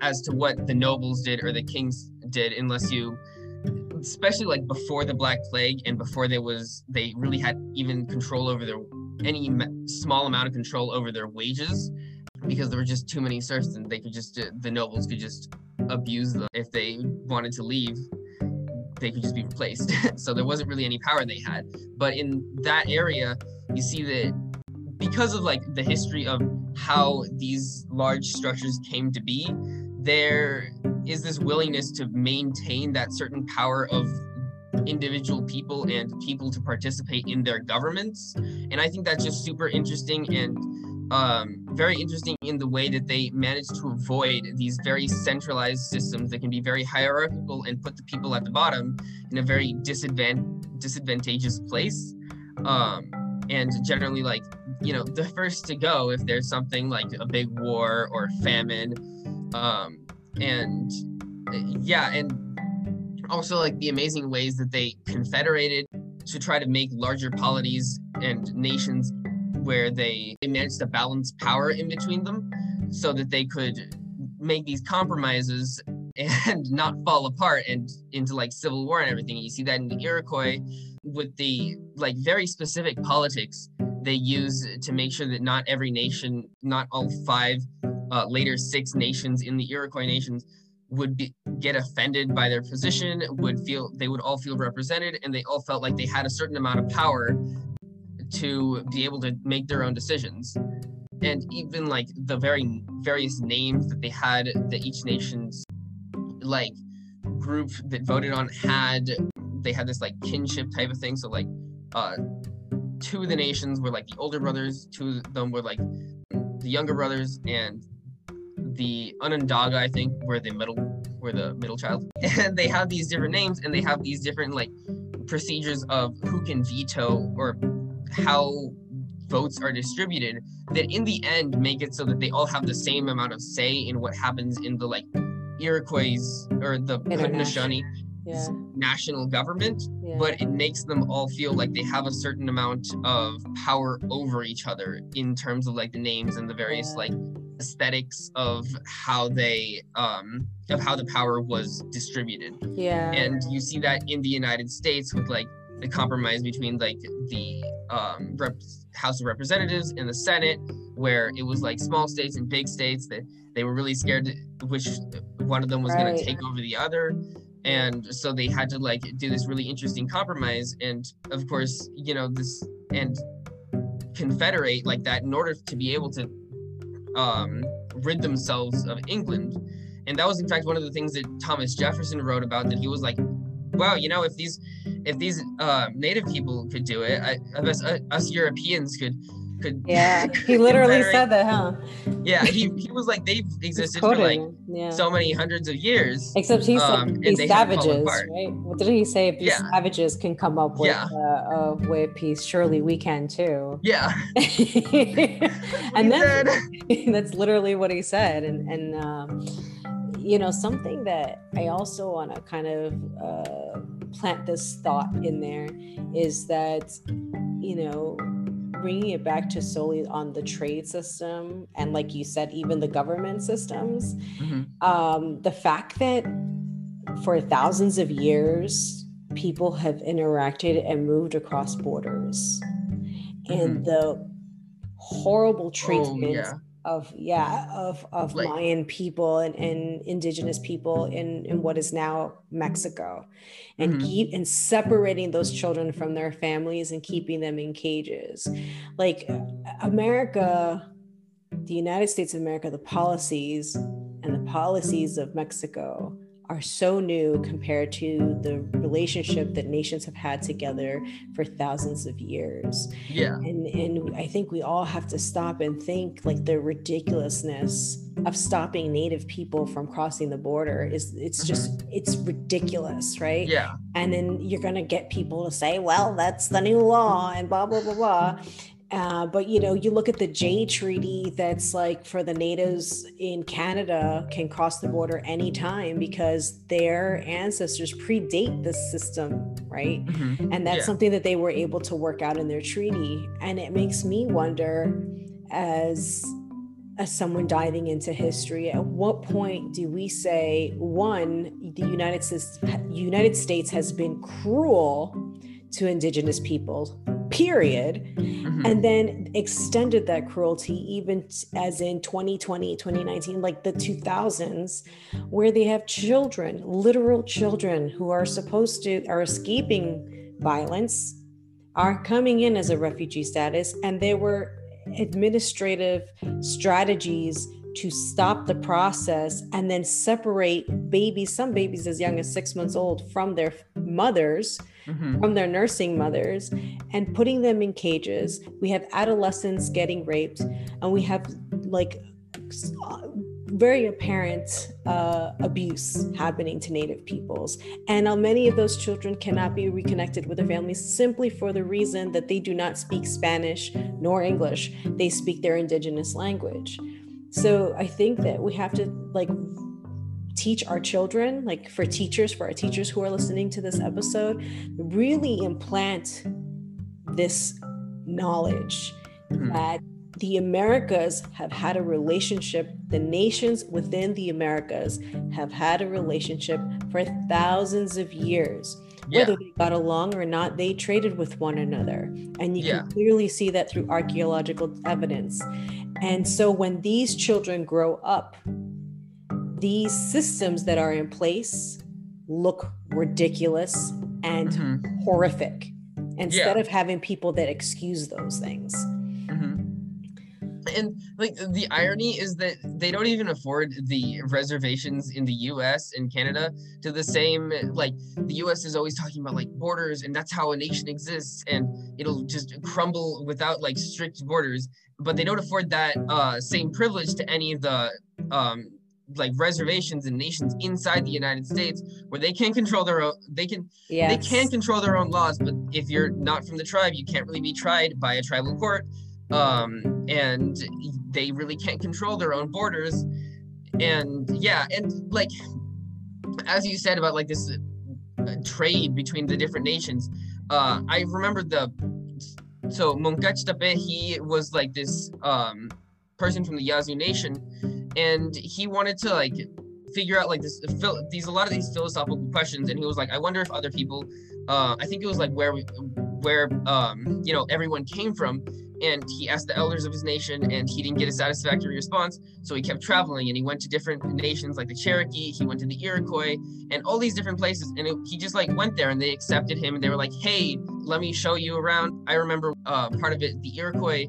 Speaker 2: as to what the nobles did or the kings did, unless you, especially like before the Black Plague and before there was, they really had even control over their, any small amount of control over their wages because there were just too many serfs and they could just, the nobles could just abuse them if they wanted to leave they could just be replaced. [laughs] so there wasn't really any power they had. But in that area, you see that because of like the history of how these large structures came to be, there is this willingness to maintain that certain power of individual people and people to participate in their governments. And I think that's just super interesting and um, very interesting in the way that they manage to avoid these very centralized systems that can be very hierarchical and put the people at the bottom in a very disadvant- disadvantageous place. Um, and generally, like, you know, the first to go if there's something like a big war or famine. Um, and yeah, and also like the amazing ways that they confederated to try to make larger polities and nations where they, they managed to balance power in between them so that they could make these compromises and [laughs] not fall apart and into like civil war and everything. You see that in the Iroquois with the like very specific politics they use to make sure that not every nation, not all five, uh, later six nations in the Iroquois nations would be, get offended by their position, would feel they would all feel represented, and they all felt like they had a certain amount of power to be able to make their own decisions. And even like the very various names that they had that each nation's like group that voted on had, they had this like kinship type of thing. So like uh two of the nations were like the older brothers, two of them were like the younger brothers, and the Onondaga, I think, were the middle were the middle child. [laughs] And they have these different names and they have these different like procedures of who can veto or how votes are distributed that in the end make it so that they all have the same amount of say in what happens in the like Iroquois or the Haudenosaunee yeah. national government, yeah. but it makes them all feel like they have a certain amount of power over each other in terms of like the names and the various yeah. like aesthetics of how they um of how the power was distributed.
Speaker 1: Yeah.
Speaker 2: And you see that in the United States with like the compromise between like the um rep- House of Representatives and the Senate, where it was like small states and big states that they were really scared which one of them was right. going to take over the other. And so they had to like do this really interesting compromise. And of course you know this and confederate like that in order to be able to um, rid themselves of england. And that was in fact one of the things that thomas jefferson wrote about that he was like wow you know if these if these uh, native people could do it I, I guess uh, us europeans could could
Speaker 1: yeah he [laughs] literally said that huh?
Speaker 2: Yeah he, he was like they've existed for like yeah. so many hundreds of years
Speaker 1: except he's um, these savages right? What did he say? If these yeah. savages can come up with yeah. uh, a way of peace surely we can too.
Speaker 2: Yeah. [laughs]
Speaker 1: And then [laughs] that's literally what he said and and um, you know something that i also want to kind of uh, plant this thought in there is that you know bringing it back to solely on the trade system and like you said even the government systems mm-hmm. um, the fact that for thousands of years people have interacted and moved across borders mm-hmm. and the horrible treatment oh, yeah of yeah of of like, Mayan people and, and indigenous people in in what is now Mexico, and mm-hmm. keep and separating those children from their families and keeping them in cages, like America, the United States of America, the policies and the policies of Mexico are so new compared to the relationship that nations have had together for thousands of years.
Speaker 2: Yeah.
Speaker 1: And and I think we all have to stop and think like the ridiculousness of stopping native people from crossing the border is it's mm-hmm. just it's ridiculous, right?
Speaker 2: Yeah.
Speaker 1: And then you're gonna get people to say, well, that's the new law and blah blah blah blah. Uh, but you know, you look at the Jay Treaty that's like for the natives in Canada can cross the border anytime because their ancestors predate this system, right? Mm-hmm. And that's yeah. something that they were able to work out in their treaty. And it makes me wonder as as someone diving into history, at what point do we say one, the United States United States has been cruel to indigenous people period mm-hmm. and then extended that cruelty even as in 2020 2019 like the 2000s where they have children literal children who are supposed to are escaping violence are coming in as a refugee status and there were administrative strategies to stop the process and then separate babies, some babies as young as six months old, from their mothers, mm-hmm. from their nursing mothers, and putting them in cages. We have adolescents getting raped, and we have like very apparent uh, abuse happening to Native peoples. And uh, many of those children cannot be reconnected with their families simply for the reason that they do not speak Spanish nor English. They speak their indigenous language. So I think that we have to like teach our children, like for teachers, for our teachers who are listening to this episode, really implant this knowledge
Speaker 2: Mhm.
Speaker 1: that the Americas have had a relationship, the nations within the Americas have had a relationship for thousands of years.
Speaker 2: Yeah.
Speaker 1: Whether they got along or not, they traded with one another. And you
Speaker 2: Yeah.
Speaker 1: can clearly see that through archaeological evidence. And so when these children grow up, these systems that are in place look ridiculous and
Speaker 2: Mhm.
Speaker 1: horrific instead
Speaker 2: Yeah.
Speaker 1: of having people that excuse those things.
Speaker 2: Mhm. And like the irony is that they don't even afford the reservations in the US and Canada to the same like the US is always talking about like borders and that's how a nation exists and it'll just crumble without like strict borders but they don't afford that uh same privilege to any of the um like reservations and nations inside the United States where they can control their own they can
Speaker 1: Yeah.
Speaker 2: they can control their own laws but if you're not from the tribe you can't really be tried by a tribal court um and they really can't control their own borders and yeah and like as you said about like this uh, trade between the different nations uh i remember the so Moncachtape he was like this um person from the yazoo nation and he wanted to like figure out like this these a lot of these philosophical questions and he was like i wonder if other people uh i think it was like where we where um you know everyone came from and he asked the elders of his nation and he didn't get a satisfactory response so he kept traveling and he went to different nations like the cherokee he went to the iroquois and all these different places and it, he just like went there and they accepted him and they were like hey let me show you around. I remember uh, part of it the iroquois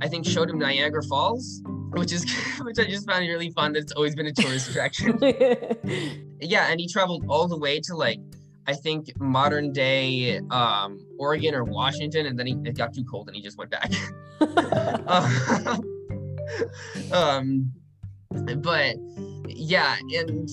Speaker 2: i think showed him niagara falls which is [laughs] which i just found really fun that it's always been a tourist attraction. [laughs] Yeah and he traveled all the way to like i think modern day um oregon or washington and then he, it got too cold and he just went back. Uh, [laughs] um but yeah and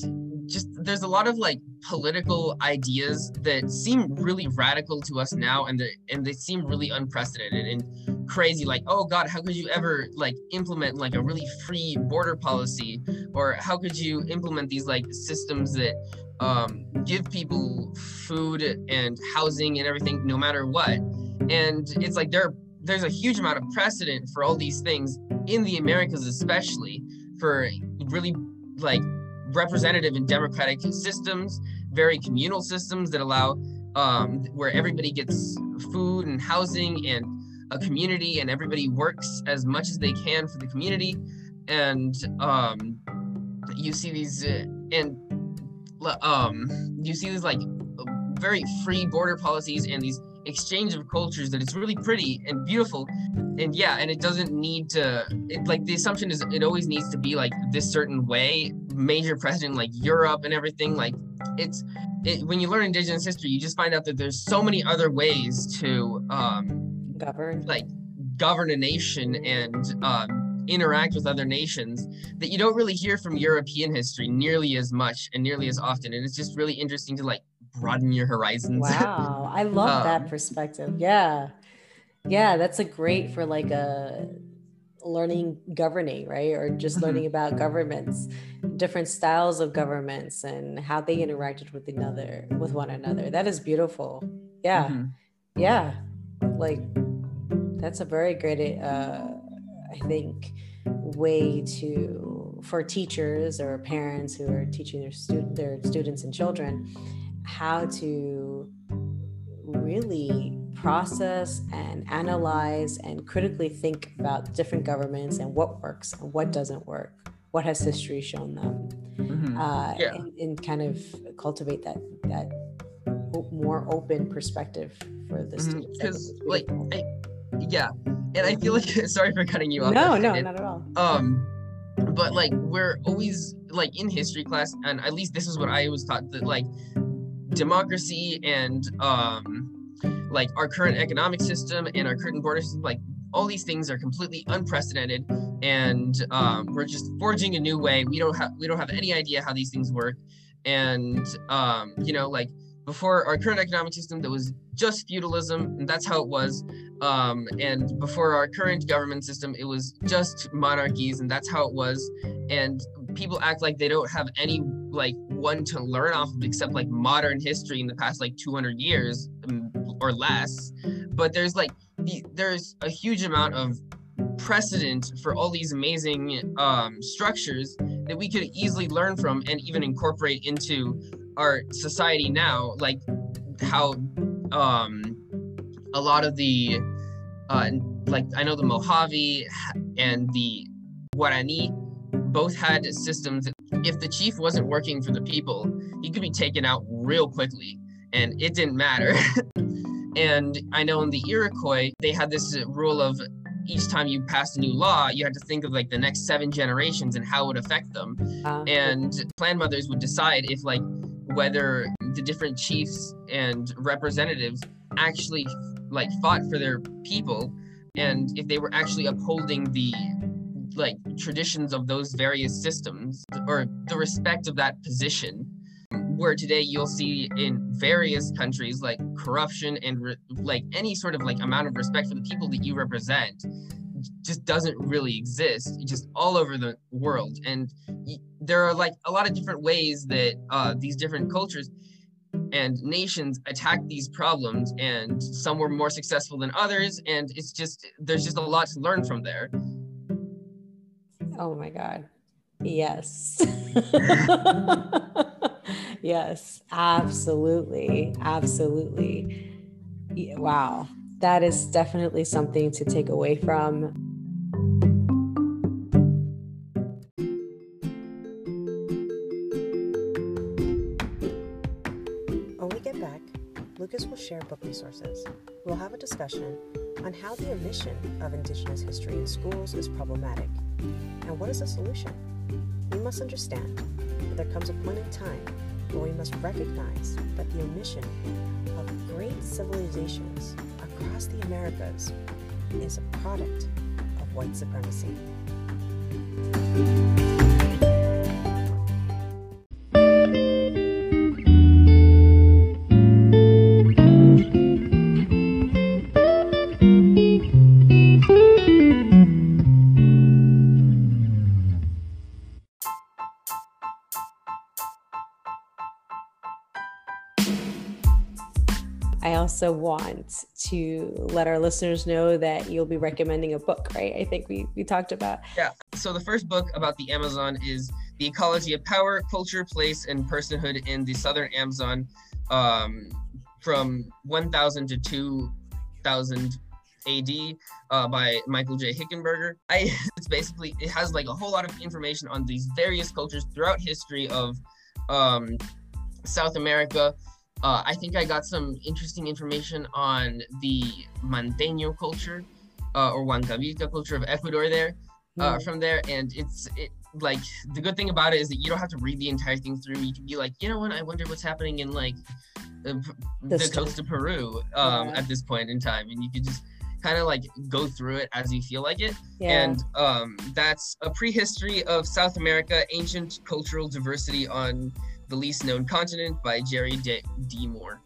Speaker 2: just there's a lot of like political ideas that seem really radical to us now and they and they seem really unprecedented. And crazy like oh god how could you ever like implement like a really free border policy? Or how could you implement these like systems that um, give people food and housing and everything no matter what? And it's like there there's a huge amount of precedent for all these things in the americas especially for really like representative and democratic systems very communal systems that allow um, where everybody gets food and housing and a community and everybody works as much as they can for the community. And um, you see these uh, and um, you see these like very free border policies and these exchange of cultures that it's really pretty and beautiful. And yeah and it doesn't need to it, like the assumption is it always needs to be like this certain way. Major president like europe and everything like it's it, when you learn indigenous history you just find out that there's so many other ways to um
Speaker 1: Govern.
Speaker 2: like govern a nation and um interact with other nations that you don't really hear from european history nearly as much and nearly as often and it's just really interesting to like broaden your horizons [laughs]
Speaker 1: Wow, I love
Speaker 2: Um,
Speaker 1: that perspective. Yeah. Yeah, that's a great for like a learning governing, right? Or just
Speaker 2: Mhm.
Speaker 1: learning about governments, different styles of governments and how they interacted with another with one another. That is beautiful. Yeah.
Speaker 2: Mhm.
Speaker 1: Yeah. Like that's a very great uh I think way to for teachers or parents who are teaching their student their students and children how to really process and analyze and critically think about different governments and what works and what doesn't work what has history shown them
Speaker 2: Mhm.
Speaker 1: uh,
Speaker 2: Yeah.
Speaker 1: and, and kind of cultivate that that more open perspective for the
Speaker 2: Mhm,
Speaker 1: students I think
Speaker 2: 'cause,
Speaker 1: is
Speaker 2: like,
Speaker 1: beautiful.
Speaker 2: Yeah. And i feel like [laughs] sorry for cutting you off
Speaker 1: no no not at all.
Speaker 2: Um but like we're always like in history class and at least this is what i was taught that like democracy and um like our current economic system and our current border system like all these things are completely unprecedented and um, we're just forging a new way. We don't have we don't have any idea how these things work. And um, you know like before our current economic system that was just feudalism and that's how it was. Um, and before our current government system it was just monarchies and that's how it was. And people act like they don't have any like one to learn off of except like modern history in the past like 200 years um, or less. But there's like the, there's a huge amount of precedent for all these amazing um, structures that we could easily learn from and even incorporate into our society now like how um, a lot of the uh, like i know the mojave and the guarani both had systems if the chief wasn't working for the people he could be taken out real quickly and it didn't matter [laughs] and i know in the iroquois they had this rule of each time you passed a new law, you had to think of like the next seven generations and how it would affect them.
Speaker 1: Uh,
Speaker 2: And clan mothers would decide if like whether the different chiefs and representatives actually like fought for their people and if they were actually upholding the like traditions of those various systems or the respect of that position where today you'll see in various countries like corruption and re- like any sort of like amount of respect for the people that you represent just doesn't really exist just all over the world and there are like a lot of different ways that uh, these different cultures and nations attack these problems and some were more successful than others and it's just there's just a lot to learn from there
Speaker 1: oh my God. Yes. [laughs] yes, absolutely. Absolutely. Wow. That is definitely something to take away from.
Speaker 3: When we get back, Lucas will share book resources. We'll have a discussion on how the omission of Indigenous history in schools is problematic and what is the solution. We must understand that there comes a point in time where we must recognize that the omission of great civilizations across the Americas is a product of white supremacy.
Speaker 1: I also want to let our listeners know that you'll be recommending a book, right? I think we, we talked about. Yeah.
Speaker 2: So the first book about the Amazon is The Ecology of Power, Culture, Place, and Personhood in the Southern Amazon um, from 1000 to 2000 AD uh, by Michael J. Heckenberger. I, [laughs] it's basically, it has like a whole lot of information on these various cultures throughout history of um, South America. Uh, I think I got some interesting information on the Manteño culture uh, or Huancavilca culture of Ecuador there uh, from there. And it's it, like the good thing about it is that you don't have to read the entire thing through. You can be like, you know what? I wonder what's happening in like the, the
Speaker 1: This
Speaker 2: coast of Peru um,
Speaker 1: Yeah.
Speaker 2: at this point in time, and you could just kind of like go through it as you feel like it.
Speaker 1: Yeah.
Speaker 2: And um, that's a prehistory of South America, ancient cultural diversity on the least known continent by Jerry D. D. Moore.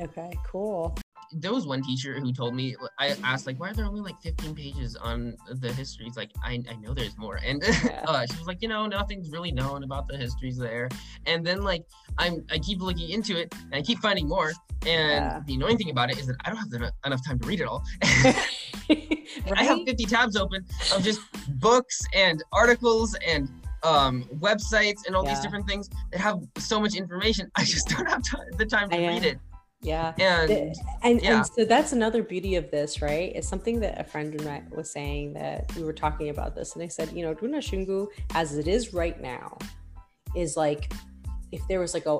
Speaker 1: okay, cool.
Speaker 2: There was one teacher who told me, I asked, like, why are there only like 15 pages on the histories? Like, I, I know there's more. And
Speaker 1: Yeah. [laughs]
Speaker 2: uh, she was like, you know, nothing's really known about the histories there. And then, like, I'm, I keep looking into it and I keep finding more. And
Speaker 1: Yeah.
Speaker 2: the annoying thing about it is that I don't have enough, enough time to read it all. [laughs] [laughs] I have 50 tabs open of just books and articles and um, websites and all these different things that have so much information. [laughs] I just don't have time, the time to
Speaker 1: I,
Speaker 2: read it.
Speaker 1: Yeah.
Speaker 2: And
Speaker 1: The- and,
Speaker 2: yeah.
Speaker 1: and so that's another beauty of this, right? It's something that a friend of mine was saying that we were talking about this, and I said, you know, Runa Shunku, as it is right now, is like if there was like a,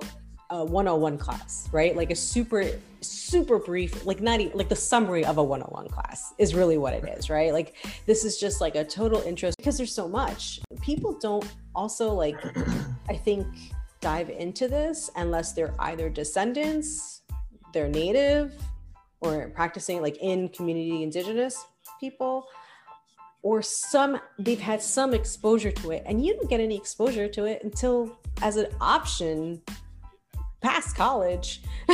Speaker 1: a 101 class, right? Like a super, super brief, like not even like the summary of a 101 class is really what it is, right? Like this is just like a total interest because there's so much. People don't also like, I think, dive into this unless they're either descendants they're native or practicing like in community indigenous people or some they've had some exposure to it and you don't get any exposure to it until as an option past college [laughs]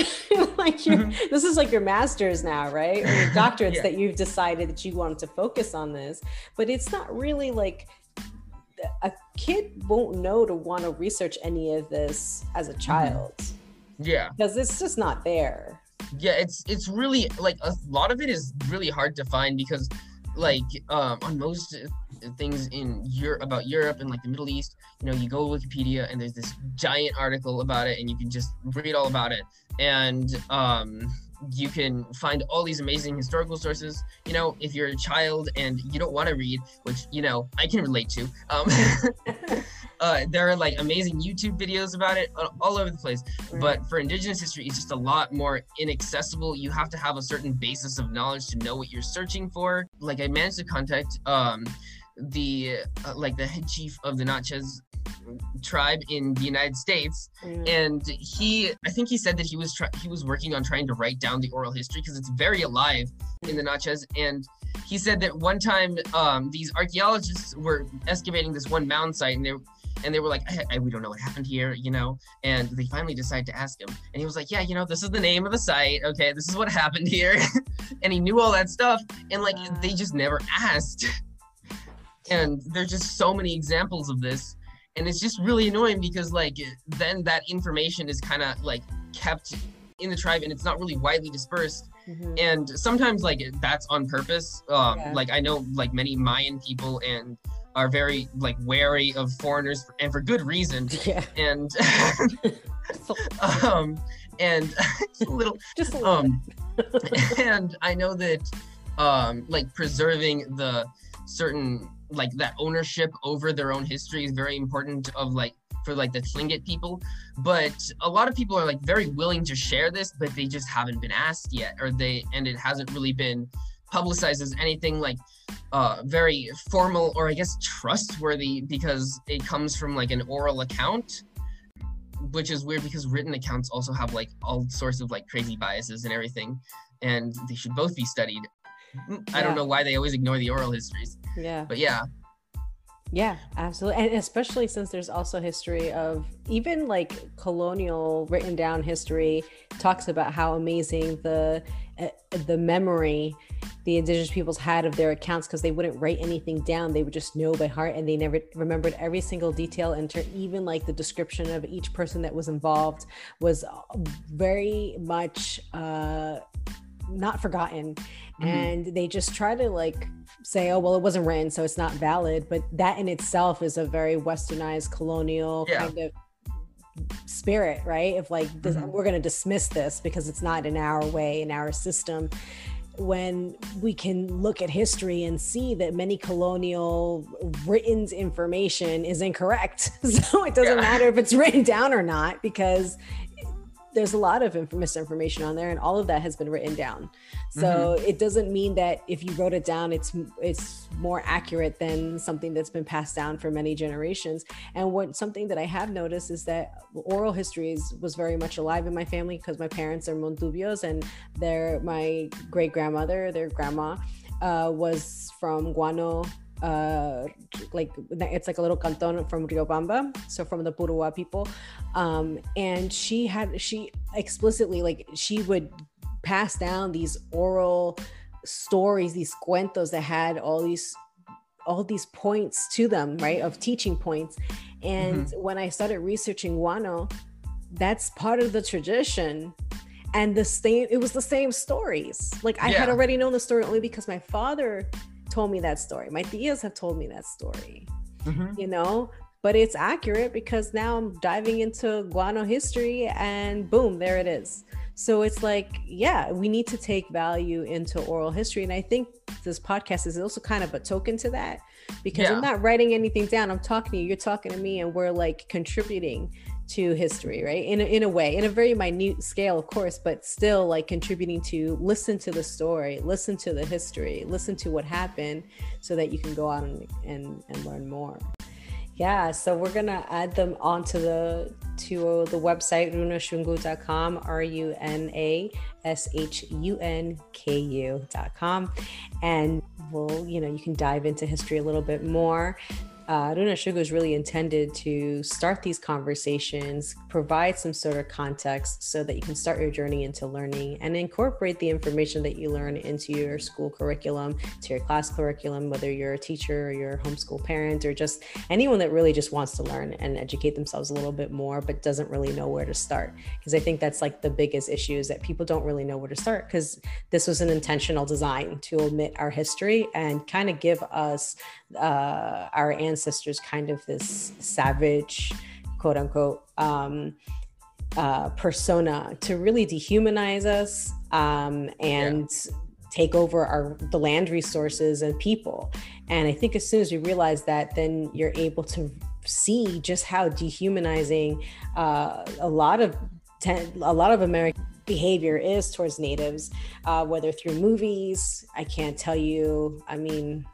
Speaker 1: like you're,
Speaker 2: Mhm.
Speaker 1: this is like your master's now right or your doctorates [laughs]
Speaker 2: Yeah.
Speaker 1: that you've decided that you wanted to focus on this but it's not really like a kid won't know to want to research any of this as a child
Speaker 2: yeah,
Speaker 1: because it's just not there.
Speaker 2: yeah, it's it's really like a lot of it is really hard to find because like um, on most things in Europe about Europe and like the Middle East, you know, you go to Wikipedia and there's this giant article about it, and you can just read all about it. And um, you can find all these amazing historical sources. You know, if you're a child and you don't want to read, which you know I can relate to, um, [laughs] uh, there are like amazing YouTube videos about it all over the place. Right. But for Indigenous history, it's just a lot more inaccessible. You have to have a certain basis of knowledge to know what you're searching for. Like I managed to contact um, the uh, like the head chief of the Natchez tribe in the United States, mm. and he, I think he said that he was try- he was working on trying to write down the oral history because it's very alive in the Natchez, and he said that one time um, these archaeologists were excavating this one mound site, and they and they were like, I, I, we don't know what happened here, you know. And they finally decided to ask him, and he was like, Yeah, you know, this is the name of the site. Okay, this is what happened here, [laughs] and he knew all that stuff, and like they just never asked. [laughs] and there's just so many examples of this and it's just really annoying because like then that information is kind of like kept in the tribe and it's not really widely dispersed. Mm-hmm. and sometimes like that's on purpose. Um yeah. like i know like many mayan people and are very like wary of foreigners and for good reason. [laughs]
Speaker 1: Yeah.
Speaker 2: And [laughs] [laughs] um and a little
Speaker 1: just a little. um
Speaker 2: and i know that um like preserving the certain like that ownership over their own history is very important of like for like the Tlingit people. But a lot of people are like very willing to share this, but they just haven't been asked yet, or they and it hasn't really been publicized as anything like uh, very formal or I guess trustworthy because it comes from like an oral account, which is weird because written accounts also have like all sorts of like crazy biases and everything, and they should both be studied. I don't know why they always ignore the oral histories.
Speaker 1: Yeah.
Speaker 2: But yeah.
Speaker 1: Yeah, absolutely. And especially since there's also history of even like colonial written down history talks about how amazing the uh, the memory the indigenous peoples had of their accounts because they wouldn't write anything down they would just know by heart and they never remembered every single detail and even like the description of each person that was involved was very much uh not forgotten mm-hmm. and they just try to like say oh well it wasn't written so it's not valid but that in itself is a very westernized colonial yeah. kind of spirit right if like this, mm-hmm. we're going to dismiss this because it's not in our way in our system when we can look at history and see that many colonial written information is incorrect [laughs] so it doesn't yeah. matter if it's written down or not because there's a lot of misinformation on there and all of that has been written down so mm-hmm. it doesn't mean that if you wrote it down it's it's more accurate than something that's been passed down for many generations and what something that i have noticed is that oral histories was very much alive in my family because my parents are montubios and their my great grandmother their grandma uh, was from guano uh, like it's like a little canton from Riobamba, so from the Puruhá people. Um, and she had she explicitly like she would pass down these oral stories, these cuentos that had all these all these points to them, right? Of teaching points. And mm-hmm. when I started researching Guano, that's part of the tradition and the same it was the same stories like i yeah. had already known the story only because my father told me that story. My tias have told me that story, mm-hmm. you know, but it's accurate because now I'm diving into guano history and boom, there it is. So it's like, yeah, we need to take value into oral history. And I think this podcast is also kind of a token to that because yeah. I'm not writing anything down. I'm talking to you, you're talking to me, and we're like contributing to history, right? In a, in a way, in a very minute scale, of course, but still like contributing to listen to the story, listen to the history, listen to what happened so that you can go out and, and, and learn more. Yeah, so we're gonna add them onto the to uh, the website runashunku.com, R-U-N-A-S-H-U-N-K-U.com. And we'll, you know, you can dive into history a little bit more uh, Runa Shunku is really intended to start these conversations, provide some sort of context so that you can start your journey into learning and incorporate the information that you learn into your school curriculum, to your class curriculum, whether you're a teacher or you're a homeschool parent or just anyone that really just wants to learn and educate themselves a little bit more, but doesn't really know where to start. Because I think that's like the biggest issue is that people don't really know where to start because this was an intentional design to omit our history and kind of give us uh, our ancestors kind of this savage, quote unquote, um, uh, persona to really dehumanize us um, and yeah. take over our the land resources and people. And I think as soon as we realize that, then you're able to see just how dehumanizing uh, a lot of ten, a lot of American behavior is towards natives, uh, whether through movies. I can't tell you. I mean,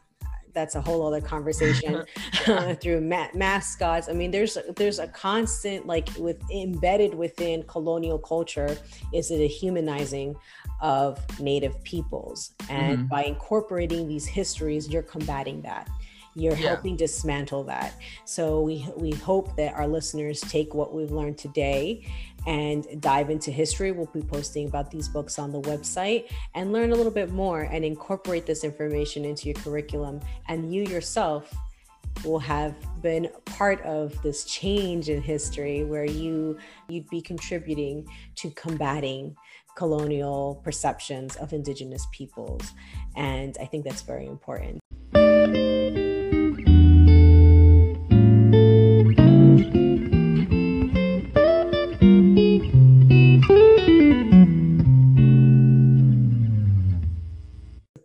Speaker 1: that's a whole other conversation [laughs] through ma- mascots i mean there's there's a constant like with embedded within colonial culture is it a humanizing of native peoples and mm-hmm. by incorporating these histories you're combating that you're yeah. helping dismantle that so we we hope that our listeners take what we've learned today and dive into history. We'll be posting about these books on the website and learn a little bit more and incorporate this information into your curriculum. And you yourself will have been part of this change in history where you you'd be contributing to combating colonial perceptions of indigenous peoples and i think that's very important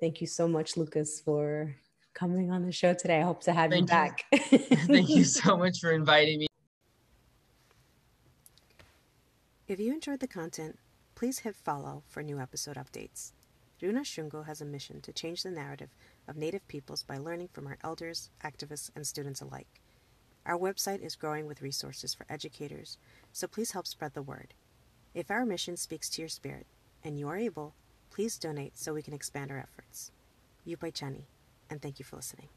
Speaker 1: Thank you so much, Lucas, for coming on the show today. I hope to have Thank you back. [laughs] [laughs]
Speaker 2: Thank you so much for inviting me.
Speaker 3: If you enjoyed the content, please hit follow for new episode updates. Runa Shunku has a mission to change the narrative of Native peoples by learning from our elders, activists, and students alike. Our website is growing with resources for educators, so please help spread the word. If our mission speaks to your spirit and you are able, Please donate so we can expand our efforts. Yupaychani, and thank you for listening.